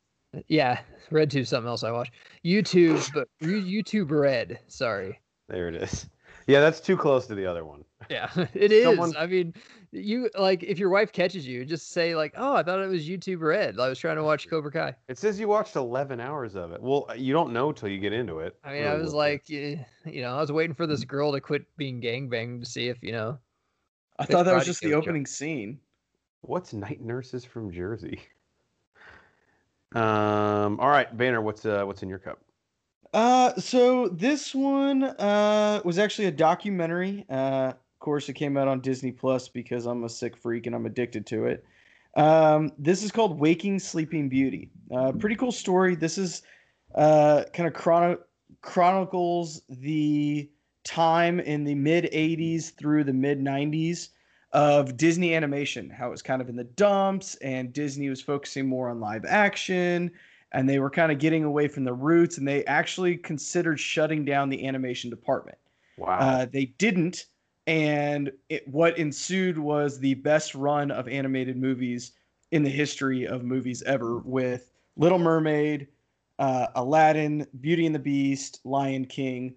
Yeah, Red RedTube something else I watch. YouTube, but YouTube Red. Sorry. There it is. Yeah, that's too close to the other one. Yeah, it is. Someone- I mean, you like if your wife catches you, just say like, "Oh, I thought it was YouTube Red. I was trying to watch Cobra Kai." It says you watched 11 hours of it. Well, you don't know till you get into it. I mean, I was like, eh, you know, I was waiting for this girl to quit being gangbanged to see if you know. I Big thought that was just the joke. opening scene. what's night nurses from Jersey? Um. All right, Banner. What's uh What's in your cup? Uh, so this one uh was actually a documentary. Uh, of course, it came out on Disney Plus because I'm a sick freak and I'm addicted to it. Um, this is called Waking Sleeping Beauty. Uh, pretty cool story. This is uh kind of chrono- chronicles the time in the mid 80s through the mid 90s of Disney animation, how it was kind of in the dumps, and Disney was focusing more on live action and they were kind of getting away from the roots and they actually considered shutting down the animation department Wow. uh, they didn't and it, what ensued was the best run of animated movies in the history of movies ever with little mermaid uh, aladdin beauty and the beast lion king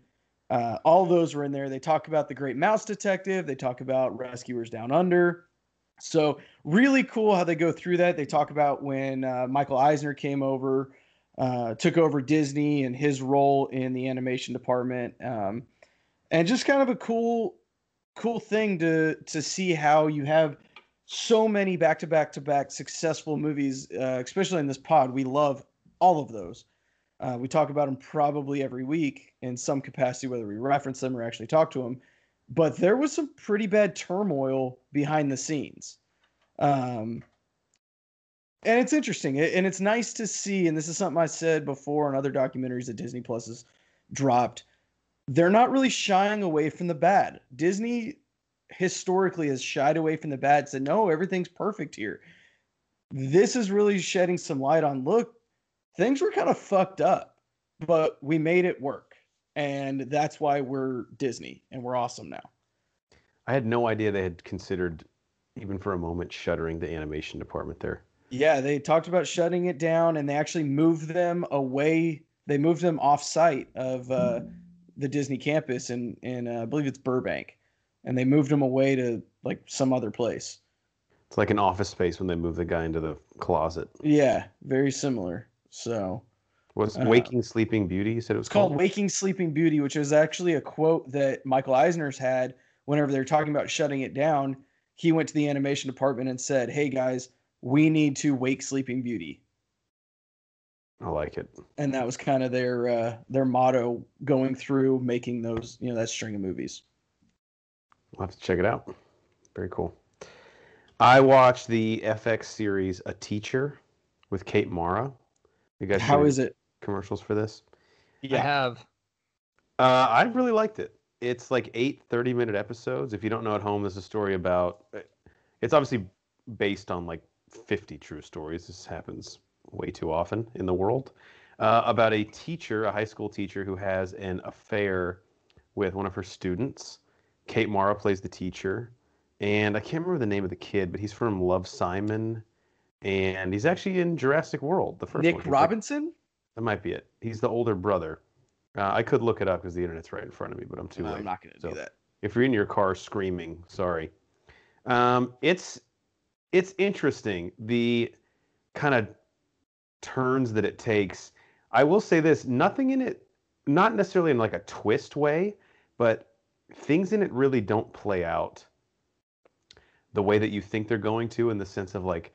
uh, all those were in there they talk about the great mouse detective they talk about rescuers down under so really cool how they go through that. They talk about when uh, Michael Eisner came over, uh, took over Disney and his role in the animation department, um, and just kind of a cool, cool thing to to see how you have so many back to back to back successful movies, uh, especially in this pod. We love all of those. Uh, we talk about them probably every week in some capacity, whether we reference them or actually talk to them but there was some pretty bad turmoil behind the scenes. Um, and it's interesting, and it's nice to see. And this is something I said before in other documentaries that Disney Plus has dropped. They're not really shying away from the bad. Disney historically has shied away from the bad, said, no, everything's perfect here. This is really shedding some light on look, things were kind of fucked up, but we made it work and that's why we're Disney and we're awesome now. I had no idea they had considered, even for a moment, shuttering the animation department there. Yeah, they talked about shutting it down, and they actually moved them away. They moved them off site of uh, the Disney campus in in uh, I believe it's Burbank, and they moved them away to like some other place. It's like an office space when they move the guy into the closet. Yeah, very similar. So, Was Uh, Waking Sleeping Beauty? You said it was It's called Waking Sleeping Beauty, which is actually a quote that Michael Eisner's had whenever they're talking about shutting it down. He went to the animation department and said, "Hey guys, we need to wake Sleeping Beauty," I like it. and that was kind of their uh, their motto going through making those you know that string of movies. I'll have to check it out. Very cool. I watched the FX series A Teacher with Kate Mara. You guys How seen is it? commercials for this? I have. Uh, I really liked it. It's like eight 30 minute episodes. If you don't know at home, there's a story about it's obviously based on like 50 true stories. This happens way too often in the world. Uh, about a teacher, a high school teacher, who has an affair with one of her students. Kate Mara plays the teacher. And I can't remember the name of the kid, but he's from Love Simon. And he's actually in Jurassic World, the first one. Nick He's like- Robinson? that might be it. He's the older brother. Uh, I could look it up because the internet's right in front of me, but I'm too No, late. I'm not going to So- do that. If you're in your car screaming, sorry. Um, it's it's interesting the kind of turns that it takes. I will say this: nothing in it, not necessarily in like a twist way, but things in it really don't play out the way that you think they're going to. In the sense of like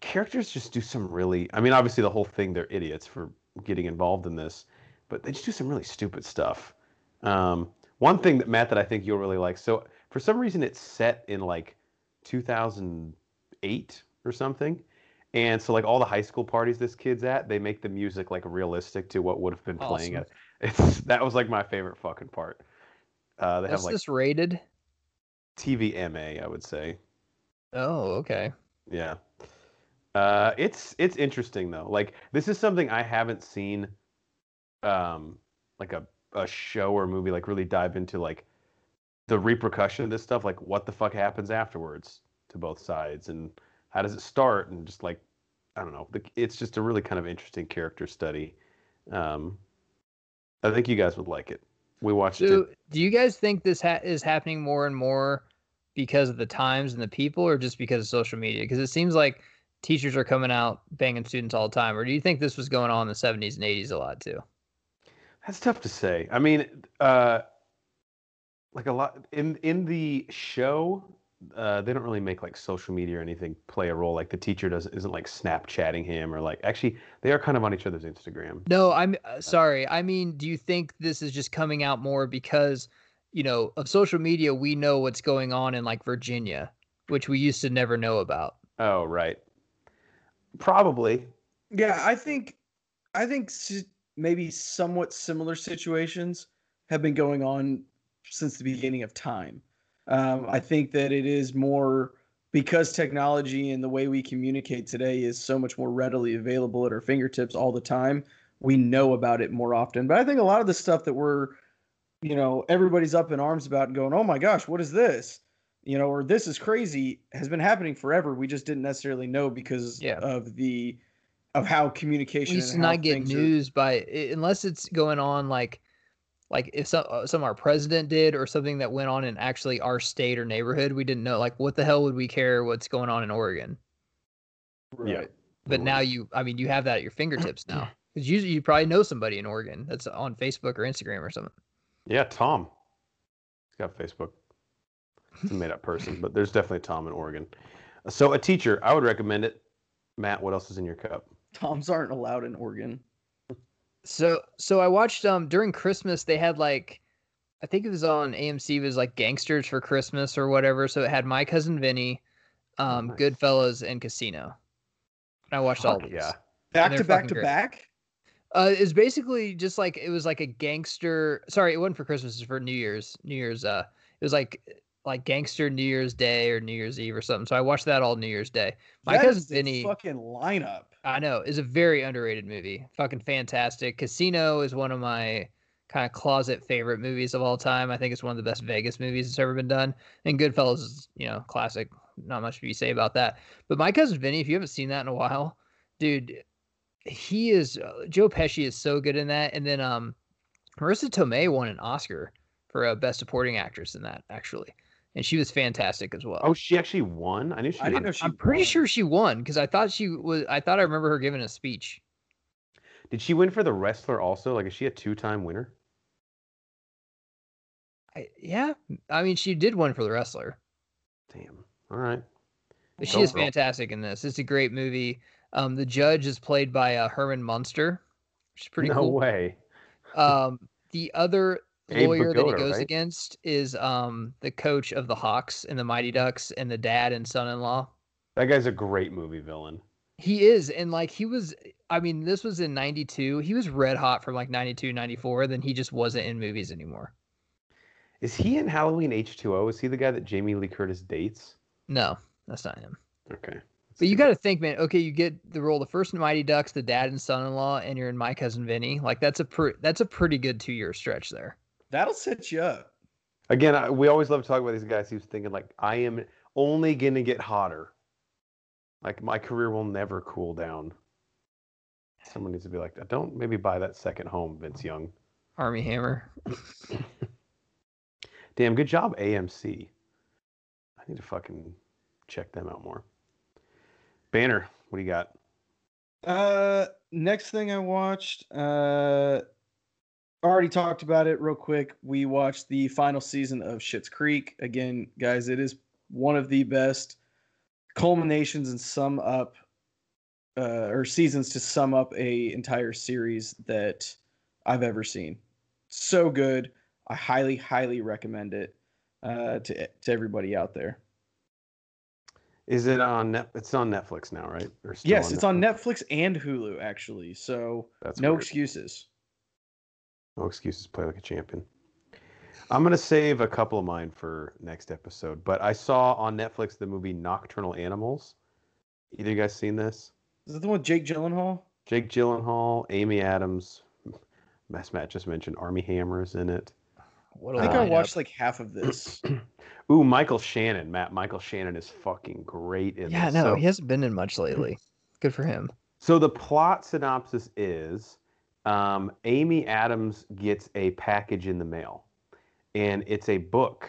characters just do some really. I mean, obviously the whole thing they're idiots for getting involved in this, but they just do some really stupid stuff. Um, one thing that Matt that I think you'll really like. So for some reason it's set in like 2008 or something. And so like all the high school parties this kid's at, they make the music like realistic to what would have been playing Awesome. at. It's that was like my favorite fucking part. Uh, they What's have like this rated? TVMA, I would say. Oh, okay. Yeah. Uh, it's it's interesting though. Like this is something I haven't seen, um, like a a show or movie like really dive into like the repercussion of this stuff. Like what the fuck happens afterwards to both sides, and how does it start, and just like I don't know. It's just a really kind of interesting character study. Um, I think you guys would like it. We watched So, it. do you guys think this ha- is happening more and more because of the times and the people, or just because of social media? Because it seems like teachers are coming out banging students all the time. Or do you think this was going on in the 70s and 80s a lot too? That's tough to say. I mean, uh, like a lot in in the show, uh, they don't really make like social media or anything play a role. Like the teacher doesn't isn't like Snapchatting him or like actually they are kind of on each other's Instagram. No, I'm uh, sorry. I mean, do you think this is just coming out more because, you know, of social media? We know what's going on in like Virginia, which we used to never know about. Oh right, probably. Yeah, I think I think maybe somewhat similar situations have been going on since the beginning of time. Um, I think that it is more because technology and the way we communicate today is so much more readily available at our fingertips all the time. We know about it more often. But I think a lot of the stuff that we're, you know, everybody's up in arms about and going, oh my gosh, what is this? You know, or this is crazy has been happening forever. We just didn't necessarily know because Yeah. of the of how communication. We communication used to not get things are- news by unless it's going on like, like if some uh, some our president did or something that went on in actually our state or neighborhood. We didn't know. Like, what the hell would we care what's going on in Oregon? Right. But now you, I mean, you have that at your fingertips now. Because usually you probably know somebody in Oregon that's on Facebook or Instagram or something. Yeah, Tom. He's got Facebook. It's a made up person, but there's definitely a Tom in Oregon. So a teacher, I would recommend it. Matt, what else is in your cup? Toms aren't allowed in Oregon. So so I watched um during Christmas they had like I think it was on AMC it was like Gangsters for Christmas or whatever. So it had My Cousin Vinny, um, nice. Goodfellas, and Casino. And I watched all Fuck these. yeah. Back to back to great. back. Uh, it's basically just like it was like a gangster. Sorry, it wasn't for Christmas. It was for New Year's. New Year's. Uh, it was like like gangster New Year's Day or New Year's Eve or something. So I watched that all New Year's Day. My That cousin Vinny. fucking lineup. I know is a very underrated movie. Fucking fantastic. Casino is one of my kind of closet favorite movies of all time. I think it's one of the best Vegas movies that's ever been done. And Goodfellas is, you know, classic. Not much to be say about that. But my cousin Vinny, if you haven't seen that in a while, dude, he is uh, Joe Pesci is so good in that. And then um, Marisa Tomei won an Oscar for a best supporting actress in that actually, and she was fantastic as well. Oh, she actually won. I knew she. I didn't know she. I'm pretty sure she won because I thought she was. I thought I remember her giving a speech. Did she win for the wrestler also? Like, is she a two-time winner? I, yeah, I mean, she did win for the wrestler. Damn. All right. But Go she is girl. fantastic in this. It's a great movie. Um, the judge is played by uh, Herman Munster, which is pretty no cool. way. Um, the other Lawyer that he goes right? against is um the coach of the Hawks and the Mighty Ducks and the dad and son-in-law. That guy's a great movie villain. He is, and like he was. I mean, this was in '92. He was red hot from like '92, '94. Then he just wasn't in movies anymore. Is he in Halloween H2O? Is he the guy that Jamie Lee Curtis dates? No, that's not him. Okay. But you got to think, man. Okay, you get the role, the first in Mighty Ducks, the dad and son-in-law, and you're in My Cousin Vinny. Like that's a pre- that's a pretty good two-year stretch there. That'll set you up. Again, I, we always love to talk about these guys. He was thinking like, I am only gonna get hotter. Like my career will never cool down. Someone needs to be like, don't maybe buy that second home, Vince Young. Armie Hammer. Damn, good job, AMC. I need to fucking check them out more. Banner, what do you got? Uh, next thing I watched, uh, already talked about it real quick. We watched the final season of Schitt's Creek. Again, guys, it is one of the best culminations and sum up, uh, or seasons to sum up a entire series that I've ever seen. So good. I highly, highly recommend it uh, to to everybody out there. Is it on net? It's on Netflix now, right? Yes, it's on Netflix and Hulu actually. So That's no weird. excuses. No excuses. Play like a champion. I'm gonna save a couple of mine for next episode. But I saw on Netflix the movie Nocturnal Animals. Either you guys seen this? Is that the one with Jake Gyllenhaal? Jake Gyllenhaal, Amy Adams, as Matt just mentioned, Armie Hammer is in it. What I a think I lineup. watched like half of this. Ooh, Michael Shannon, Matt. Michael Shannon is fucking great in Yeah, this. no, So- he hasn't been in much lately. Good for him. So the plot synopsis is um, Amy Adams gets a package in the mail, and it's a book,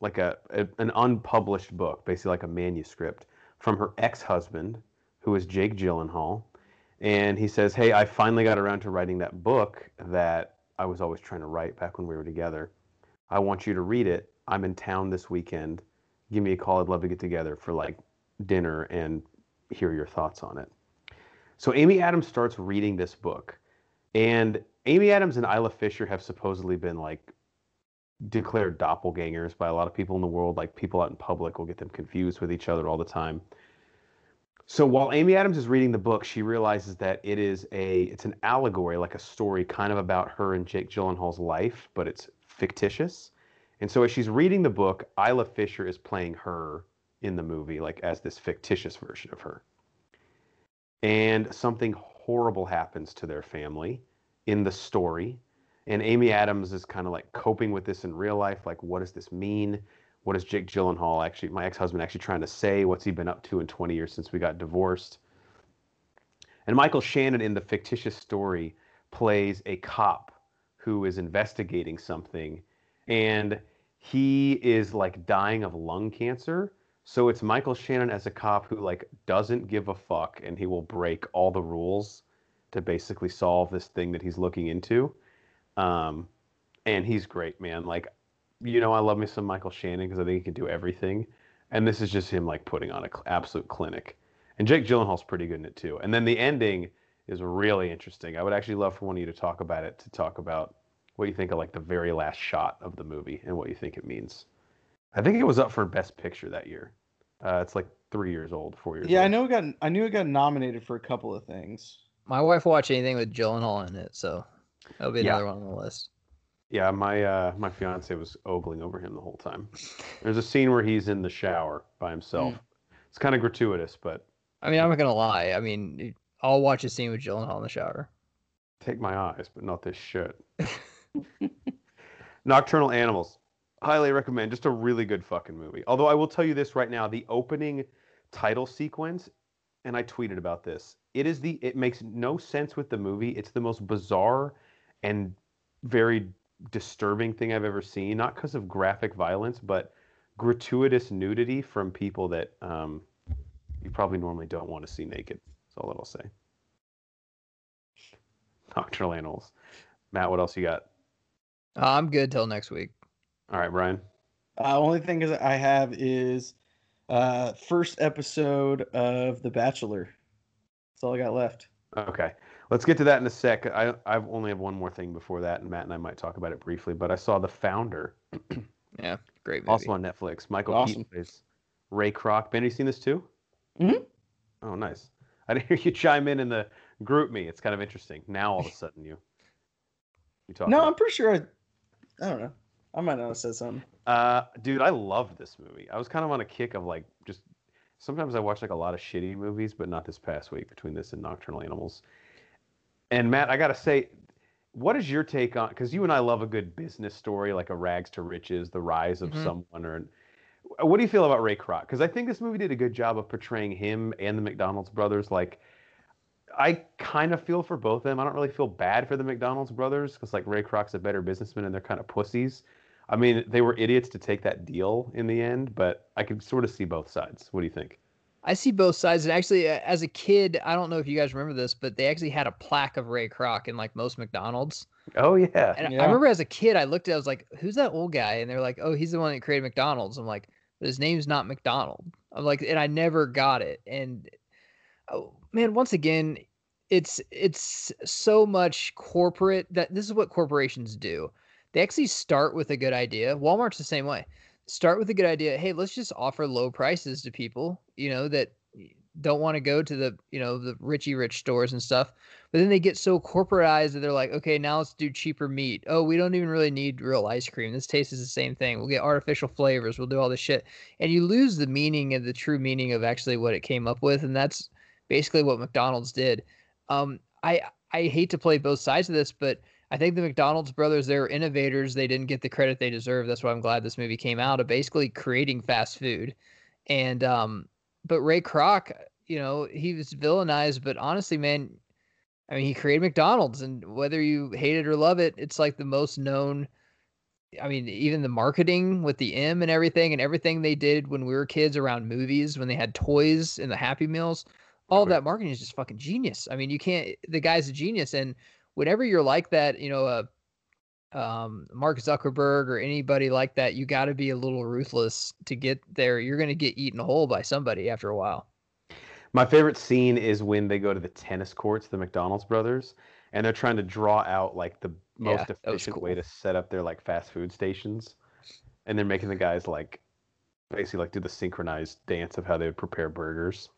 like a, a an unpublished book, basically like a manuscript from her ex-husband, who is Jake Gyllenhaal, and he says, "Hey, I finally got around to writing that book that I was always trying to write back when we were together. I want you to read it. I'm in town this weekend. Give me a call. I'd love to get together for like dinner and hear your thoughts on it." So Amy Adams starts reading this book, and Amy Adams and Isla Fisher have supposedly been like declared doppelgangers by a lot of people in the world. Like people out in public will get them confused with each other all the time. So while Amy Adams is reading the book, she realizes that it is a it's an allegory, like a story kind of about her and Jake Gyllenhaal's life, but it's fictitious. And so as she's reading the book, Isla Fisher is playing her in the movie, like as this fictitious version of her and something horrible happens to their family in the story. And Amy Adams is kind of like coping with this in real life. Like, what does this mean? What is Jake Gyllenhaal actually, my ex husband, actually trying to say? What's he been up to in 20 years since we got divorced? And Michael Shannon in the fictitious story plays a cop who is investigating something. And he is like dying of lung cancer. So it's Michael Shannon as a cop who like doesn't give a fuck and he will break all the rules to basically solve this thing that he's looking into. Um, and he's great, man. Like, you know, I love me some Michael Shannon because I think he can do everything. And this is just him like putting on an absolute clinic. And Jake Gyllenhaal's pretty good in it too. And then the ending is really interesting. I would actually love for one of you to talk about it, to talk about what you think of like the very last shot of the movie and what you think it means. I think it was up for Best Picture that year. Uh, it's like three years old, four years Yeah, old. I know it got I knew it got nominated for a couple of things. My wife watched anything with Gyllenhaal in it, so that'll be Yeah. another one on the list. Yeah, my uh, my fiance was ogling over him the whole time. There's a scene where he's in the shower by himself. It's kind of gratuitous, but I mean, I'm not gonna lie. I mean, I'll watch a scene with Gyllenhaal in the shower. take my eyes, but not this shit. Nocturnal Animals. Highly recommend. Just a really good fucking movie. Although I will tell you this right now, the opening title sequence, and I tweeted about this. It is the it makes no sense with the movie. It's the most bizarre and very disturbing thing I've ever seen. Not because of graphic violence, but gratuitous nudity from people that um, you probably normally don't want to see naked. That's all that I'll say. Nocturnal Animals. Matt, what else you got? Uh, I'm good till next week. All right, Brian. Uh, only thing is I have is uh, first episode of The Bachelor. That's all I got left. Okay, let's get to that in a sec. I I only have one more thing before that, and Matt and I might talk about it briefly. But I saw The Founder, Yeah, great movie. also on Netflix. Michael Awesome. Keaton plays Ray Kroc. Ben, have you seen this too? Mhm. Oh, nice. I didn't hear you chime in in the GroupMe. It's kind of interesting. Now all of a sudden you you talk. No, about- I'm pretty sure I. I don't know. I might not have said something. Uh, dude, I love this movie. I was kind of on a kick of like just. Sometimes I watch like a lot of shitty movies, but not this past week between this and Nocturnal Animals. And Matt, I gotta say, what is your take on? Because you and I love a good business story, like a rags to riches, the rise of Mhm. someone, or. What do you feel about Ray Kroc? Because I think this movie did a good job of portraying him and the McDonald's brothers. Like, I kind of feel for both of them. I don't really feel bad for the McDonald's brothers because like Ray Kroc's a better businessman and they're kind of pussies. I mean, they were idiots to take that deal in the end, but I could sort of see both sides. What do you think? I see both sides. And actually, uh, as a kid, I don't know if you guys remember this, but they actually had a plaque of Ray Kroc in like most McDonald's. Oh yeah, And Yeah. I remember as a kid, I looked at, it, I was like, "Who's that old guy?" And they're like, "Oh, he's the one that created McDonald's." I'm like, "But his name's not McDonald." I'm like, and I never got it. And oh man, once again, it's it's so much corporate that this is what corporations do. They actually start with a good idea. Walmart's the same way. Start with a good idea. Hey, let's just offer low prices to people, you know, that don't want to go to the, you know, the richy rich stores and stuff. But then they get so corporatized that they're like, okay, now let's do cheaper meat. Oh, we don't even really need real ice cream. This tastes the same thing. We'll get artificial flavors. We'll do all this shit. And you lose the meaning and the true meaning of actually what it came up with. And that's basically what McDonald's did. Um, I I hate to play both sides of this, but I think the McDonald's brothers, they're innovators. They didn't get the credit they deserve. That's why I'm glad this movie came out of basically creating fast food. And um, but Ray Kroc, you know, he was villainized, but honestly, man, I mean, he created McDonald's, and whether you hate it or love it, it's like the most known. I mean, even the marketing with the M and everything, and everything they did when we were kids around movies, when they had toys and the Happy Meals, all that marketing is just fucking genius. I mean, you can't. The guy's a genius, and whenever you're like that, you know, uh, um, Mark Zuckerberg or anybody like that, you got to be a little ruthless to get there. You're going to get eaten whole by somebody after a while. My favorite scene is when they go to the tennis courts, the McDonald's brothers, and they're trying to draw out like the most Yeah, efficient cool. way to set up their like fast food stations, and they're making the guys like basically like do the synchronized dance of how they would prepare burgers.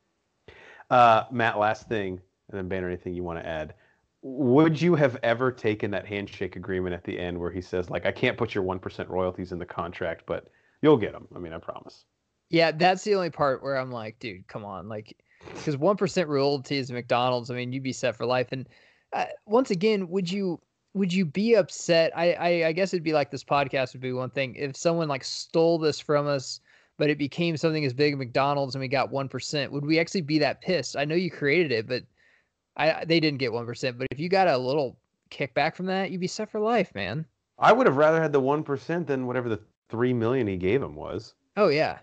Uh, Matt, last thing, and then Banner, anything you want to add? Would you have ever taken that handshake agreement at the end where he says like, "I can't put your one percent royalties in the contract, but you'll get them"? I mean, I promise. Yeah, that's the only part where I'm like, dude, come on, like, because one percent royalties at McDonald's. I mean, you'd be set for life. And uh, once again, would you would you be upset? I, I I guess it'd be like this podcast would be one thing if someone like stole this from us, but it became something as big as McDonald's and we got one percent. Would we actually be that pissed? I know you created it, but I they didn't get one percent. But if you got a little kickback from that, you'd be set for life, man. I would have rather had the one percent than whatever the three million he gave him was. Oh yeah.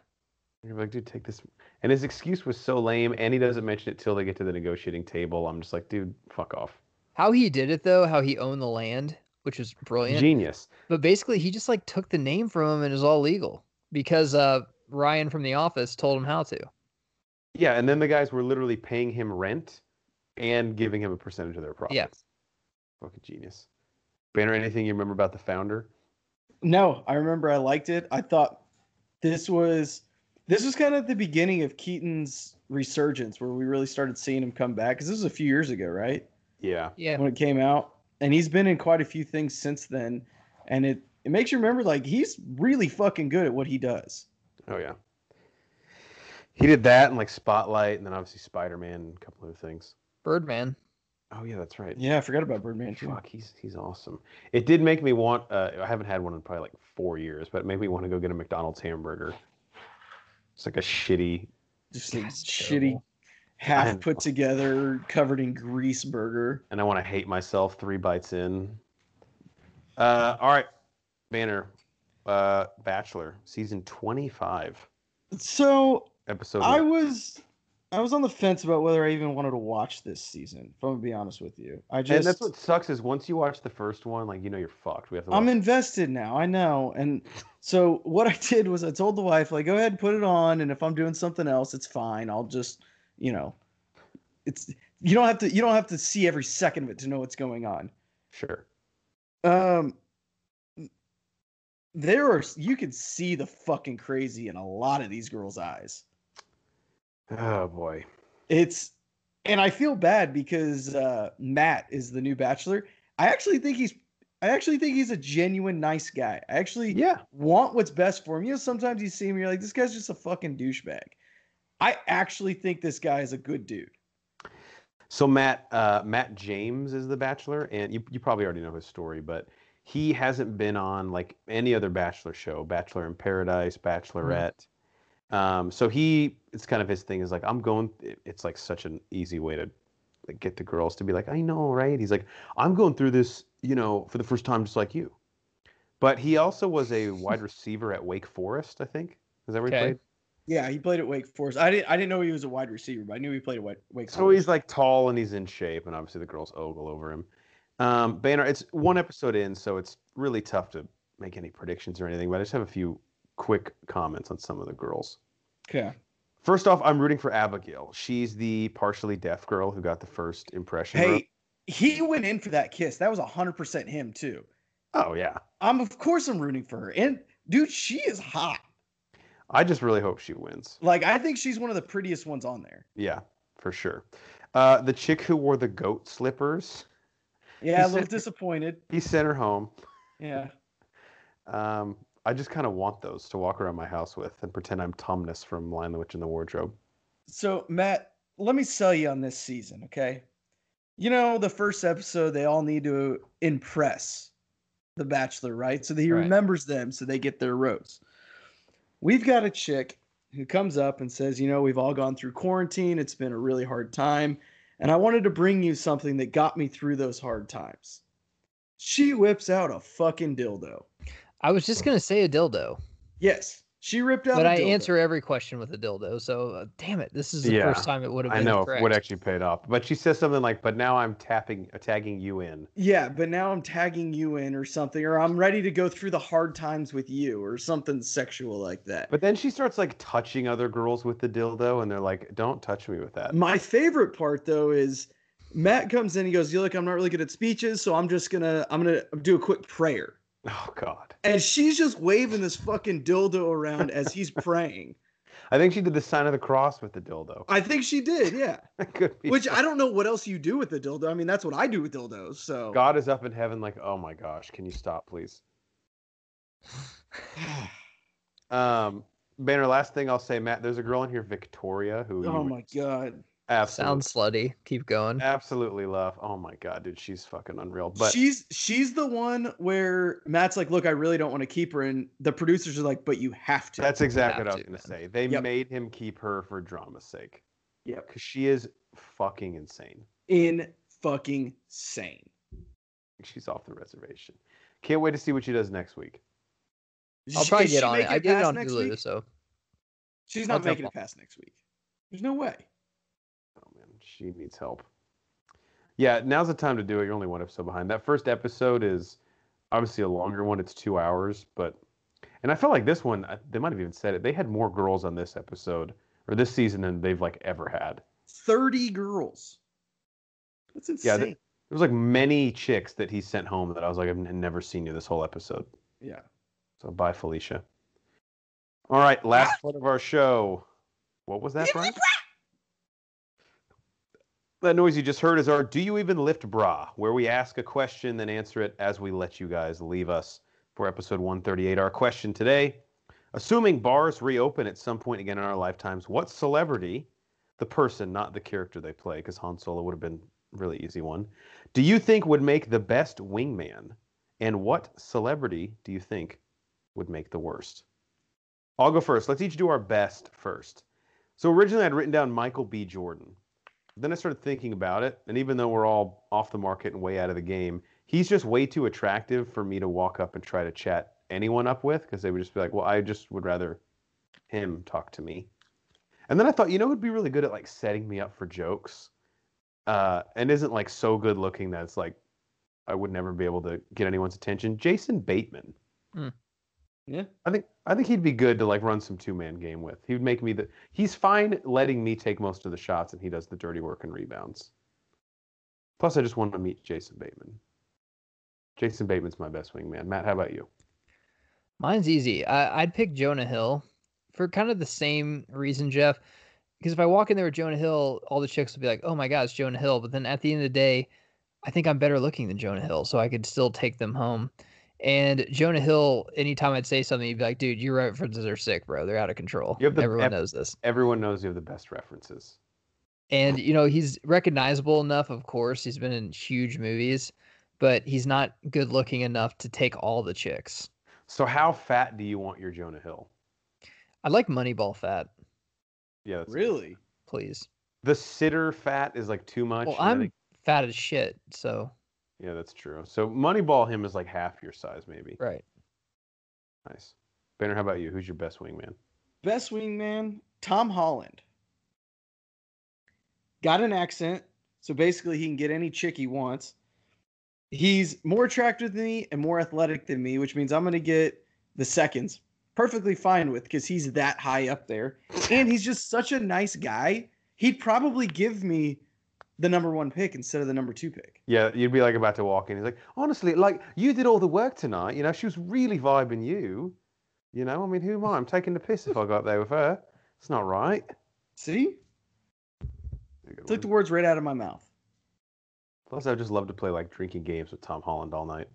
You're like, dude, take this. And his excuse was so lame, and he doesn't mention it till they get to the negotiating table. I'm just like, dude, fuck off. How he did it though, how he owned the land, which was brilliant. Genius. But basically, he just like took the name from him and it was all legal because uh, Ryan from The Office told him how to. Yeah, and then the guys were literally paying him rent and giving him a percentage of their profits. Yeah. Fucking genius. Banner, anything you remember about the founder? No, I remember I liked it. I thought this was this was kind of the beginning of Keaton's resurgence, where we really started seeing him come back. Because this was a few years ago, right, Yeah. Yeah, when it came out, and he's been in quite a few things since then, and it it makes you remember like he's really fucking good at what he does. Oh yeah. He did that and like Spotlight, and then obviously Spider Man and a couple other things. Birdman. Oh yeah, that's right. Yeah, I forgot about Birdman too. Fuck, he's he's awesome. It did make me want. Uh, I haven't had one in probably like four years, but it made me want to go get a McDonald's hamburger. It's like a shitty. Just a shitty, half put together, covered in grease burger. and I want to hate myself three bites in. Uh, all right, Banner, uh, Bachelor, season twenty-five, So episode. I one. was I was on the fence about whether I even wanted to watch this season. If I'm gonna be honest with you, I just and that's what sucks is once you watch the first one, like you know you're fucked. We have to. I'm invested now. I know. And so what I did was I told the wife, like, go ahead and put it on, and if I'm doing something else, it's fine. I'll just, you know, it's you don't have to you don't have to see every second of it to know what's going on. sure. Um there are you can see the fucking crazy in a lot of these girls' eyes. Oh boy. It's and I feel bad because uh Matt is the new bachelor. I actually think he's I actually think he's a genuine nice guy. I actually Yeah. want what's best for him. You know, sometimes you see him, you're like, this guy's just a fucking douchebag. I actually think this guy is a good dude. So Matt uh, Matt James is the Bachelor, and you you probably already know his story, but he hasn't been on like any other Bachelor show, Bachelor in Paradise, Bachelorette. Um, so he it's kind of his thing is like I'm going. It's like such an easy way to like, get the girls to be like I know, right? He's like I'm going through this, you know, for the first time, just like you. But he also was a wide receiver at Wake Forest, I think. Is that where he played? Yeah, he played at Wake Forest. I didn't I didn't know he was a wide receiver, but I knew he played at Wake, Wake So Forest. he's like tall and he's in shape, and obviously the girls ogle over him. Um, Banner, it's one episode in, so it's really tough to make any predictions or anything. But I just have a few quick comments on some of the girls. okay. First off, I'm rooting for Abigail. She's the partially deaf girl who got the first impression. Hey, he went in for that kiss. That was 100% him too. oh yeah, I'm of course I'm rooting for her. And dude, she is hot. I just really hope she wins. Like I think she's one of the prettiest ones on there. Yeah, for sure. Uh, the chick who wore the goat slippers, Yeah, a little disappointed. he sent her home. Yeah. Um, I just kind of want those to walk around my house with and pretend I'm Tumnus from Lion the Witch in the Wardrobe. So, Matt, let me sell you on this season, okay? You know, the first episode, they all need to impress the bachelor, right? So that he Right. remembers them so they get their rose. We've got a chick who comes up and says, You know, we've all gone through quarantine. It's been a really hard time. And I wanted to bring you something that got me through those hard times. She whips out a fucking dildo. I was just gonna say a dildo, Yes, she ripped out but a I dildo. answer every question with a dildo. So uh, damn it, this is the Yeah, first time it would have I been know it correct. would actually paid off, but she says something like, "But now I'm tapping, uh, tagging you in." Yeah, but now I'm tagging you in or something, or I'm ready to go through the hard times with you, or something sexual like that. But then she starts like touching other girls with the dildo, and they're like, "Don't touch me with that." My favorite part though is Matt comes in, he goes, "You look, I'm not really good at speeches, so I'm just gonna I'm gonna do a quick prayer." Oh God, And she's just waving this fucking dildo around as he's praying. I think she did the sign of the cross with the dildo. I think she did, yeah. Which I don't know what else you do with the dildo. I mean, that's what I do with dildos. So God is up in heaven, like, "Oh my gosh, can you stop, please?" Um, Banner. Last thing I'll say, Matt. There's a girl in here, Victoria, who oh my god. Absolutely, Sounds slutty. Keep going. absolutely love. Oh my God, dude, she's fucking unreal. But she's she's the one where Matt's like, look, I really don't want to keep her, and the producers are like, but you have to. That's exactly what I was to, going to man. say. They Yep. made him keep her for drama's sake yep. because she is fucking insane. In fucking sane. She's off the reservation. Can't wait to see what she does next week. I'll Is probably get on it. making I did it on Hulu, week? so She's I'll not making it past next week. There's no way. Man, she needs help. Yeah, now's the time to do it. You're only one episode behind. That first episode is obviously a longer one. It's two hours, but and I felt like this one. They might have even said it. They had more girls on this episode or this season than they've like ever had. Thirty girls. That's insane. Yeah, th- There was like many chicks that he sent home that I was like, I've n- never seen you this whole episode. yeah. So bye, Felicia. All right, last part of our show. What was that, Brian? That noise you just heard is our Do You Even Lift Bra, where we ask a question, then answer it as we let you guys leave us for episode 138. Our question today Assuming bars reopen at some point again in our lifetimes, what celebrity, the person, not the character they play, because Han Solo would have been a really easy one, do you think would make the best wingman? And what celebrity do you think would make the worst? I'll go first. Let's each do our best first. So originally I'd written down Michael B. Jordan. Then I started thinking about it, and even though we're all off the market and way out of the game, he's just way too attractive for me to walk up and try to chat anyone up with because they would just be like, "Well, I just would rather him talk to me." And then I thought, you know, who'd be really good at like setting me up for jokes, uh, and isn't like so good looking that it's like I would never be able to get anyone's attention. Jason Bateman. Yeah. I think I think he'd be good to like run some two man game with. He would make me the. He's fine letting me take most of the shots, and he does the dirty work and rebounds. Plus, I just want to meet Jason Bateman. Jason Bateman's my best wingman. Matt, how about you? Mine's easy. I, I'd pick Jonah Hill for kind of the same reason, Jeff. Because if I walk in there with Jonah Hill, all the chicks will be like, "Oh my God, it's Jonah Hill." But then at the end of the day, I think I'm better looking than Jonah Hill, so I could still take them home. And Jonah Hill, anytime I'd say something, he'd be like, "Dude, your references are sick, bro. They're out of control." You have the- Everyone ev- knows this. Everyone knows you have the best references. And you know, he's recognizable enough, of course. He's been in huge movies, but he's not good looking enough to take all the chicks. So, how fat do you want your Jonah Hill? I like Moneyball fat, Yeah, that's Really? please. The sitter fat is like too much. Well, and I I'm think- fat as shit, so yeah, that's true. So Moneyball him is like half your size, maybe. right. Nice. Banner, how about you? Who's your best wingman? Best wingman, Tom Holland. Got an accent, so basically he can get any chick he wants. He's more attractive than me and more athletic than me, which means I'm going to get the seconds. Perfectly fine with because he's that high up there. And he's just such a nice guy. He'd probably give me the number one pick instead of the number two pick. Yeah, you'd be like about to walk in. He's like, honestly, like you did all the work tonight. You know, she was really vibing you. You know, I mean, who am I? I'm taking the piss if I got there with her. It's not right. See? Took the words right out of my mouth. Plus, I would just love to play like drinking games with Tom Holland all night.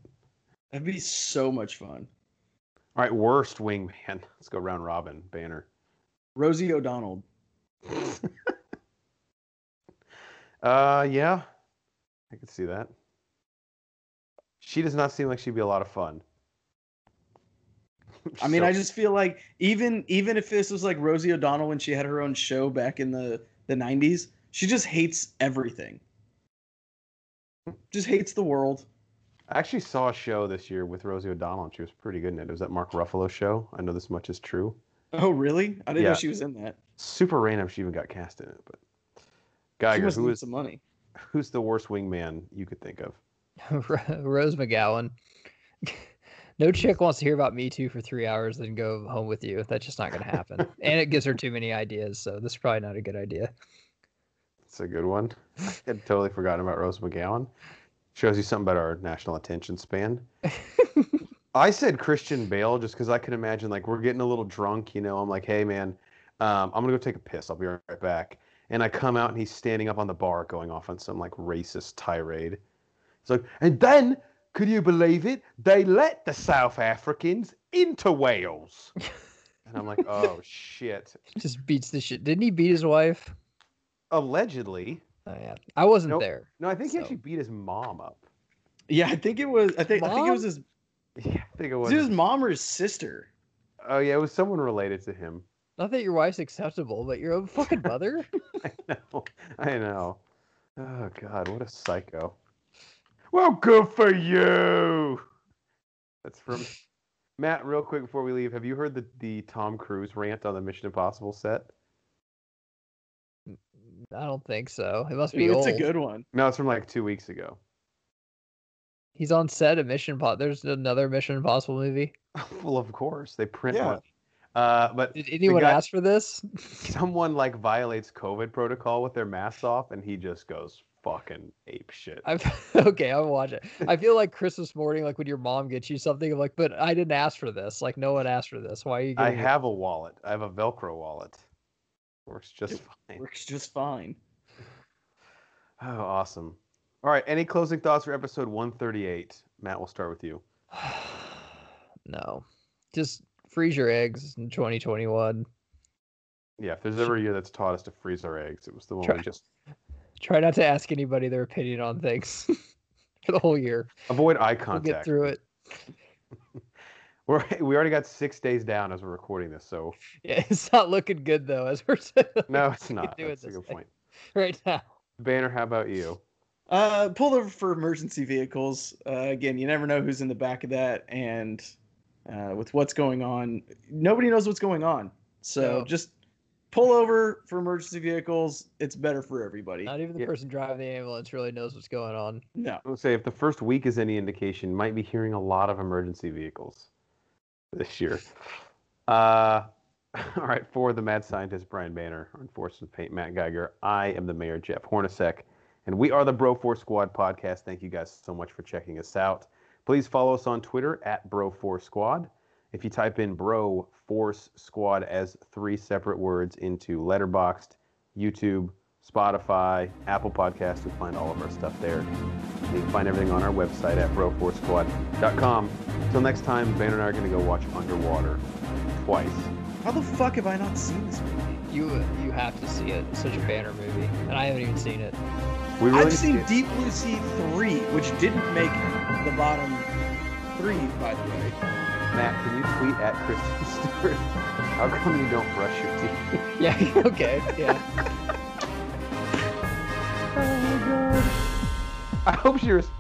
That'd be so much fun. All right, worst wingman. Let's go round robin. Banner. Rosie O'Donnell. Uh, yeah, I could see that. She does not seem like she'd be a lot of fun. I mean, So- I just feel like even even if this was like Rosie O'Donnell when she had her own show back in the the '90s, she just hates everything. Just hates the world. I actually saw a show this year with Rosie O'Donnell, and she was pretty good in it. It was that Mark Ruffalo show. I know this much is true. Oh, really? I didn't Yeah. know she was in that. Super random. She even got cast in it. But Geiger, who is some money. who's the worst wingman you could think of? Rose McGowan. no chick wants to hear about Me Too for three hours, then go home with you. That's just not going to happen. and it gives her too many ideas. So this is probably not a good idea. It's a good one. I had totally forgotten about Rose McGowan. Shows you something about our national attention span. I said Christian Bale just because I could imagine like we're getting a little drunk, you know. I'm like, hey man, um, I'm gonna go take a piss. I'll be right back. And I come out and he's standing up on the bar going off on some like racist tirade. It's like, and then could you believe it? They let the South Africans into Wales. and I'm like, oh shit. Just beats the shit. Didn't he beat his wife? Allegedly. Oh, yeah. I wasn't Nope. there. No, I think he actually beat his mom up. Yeah, I think it was. I think. I think it was his. Yeah, I think it Was was. his mom or his sister? Oh yeah, it was someone related to him. Not that your wife's acceptable, but your own fucking mother? I know. I know. Oh god, what a psycho. Well, good for you. That's from Matt. Real quick before we leave, have you heard the the Tom Cruise rant on the Mission Impossible set? Mm, I don't think so. It must be It's old. a good one. No, it's from like two weeks ago. He's on set of Mission Impossible. There's another Mission Impossible movie. well, of course they print Yeah. money. Uh, but Did anyone guy- ask for this? someone like violates COVID protocol with their masks off, and he just goes fucking ape shit. I'm, okay, I'll watch it. I feel like Christmas morning, like when your mom gets you something, I'm like, but I didn't ask for this. Like no one asked for this. Why are you? I Getting it?" have a wallet. I have a Velcro wallet. Works just It fine. Works just fine. Oh, awesome. All right. Any closing thoughts for episode 138? Matt, we'll start with you. no, just freeze your eggs in 2021. Yeah, if there's ever a year that's taught us to freeze our eggs, it was the one Try- we just Try not to ask anybody their opinion on things for the whole year. avoid eye We'll contact. get through it. We're, we already got six days down as we're recording this, so Yeah, it's not looking good though, as we're no, it's not. do it That's a good point. right now. Banner, how about you? Uh, pull over for emergency vehicles. Uh, again, you never know who's in the back of that, and uh, with what's going on, nobody knows what's going on. So No. just pull over for emergency vehicles. It's better for everybody. Not even the Yeah. person driving the ambulance really knows what's going on. No. I would say if the first week is any indication, might be hearing a lot of emergency vehicles this year. Uh, all right, for the mad scientist Brian Banner, enforcement paint Matt Geiger, I am the mayor Jeff Hornacek, and we are the Bro Force Squad podcast. Thank you guys so much for checking us out. Please follow us on Twitter at Bro Force Squad. If you type in Bro Force Squad as three separate words into Letterboxd, YouTube, Spotify, Apple Podcasts, you'll find all of our stuff there. And you can find everything on our website at broforcesquad.com. Until next time, Banner and I are going to go watch Underwater twice. How the fuck have I not seen this movie? You you have to see it. It's such a banner movie, and I haven't even seen it. We really I've seen get- Deep Blue Sea 3, which didn't make the bottom three, by the way. Matt, can you tweet at Kristen Stewart? How come you don't brush your teeth? Yeah. Okay. Yeah. Oh my god. I hope she res-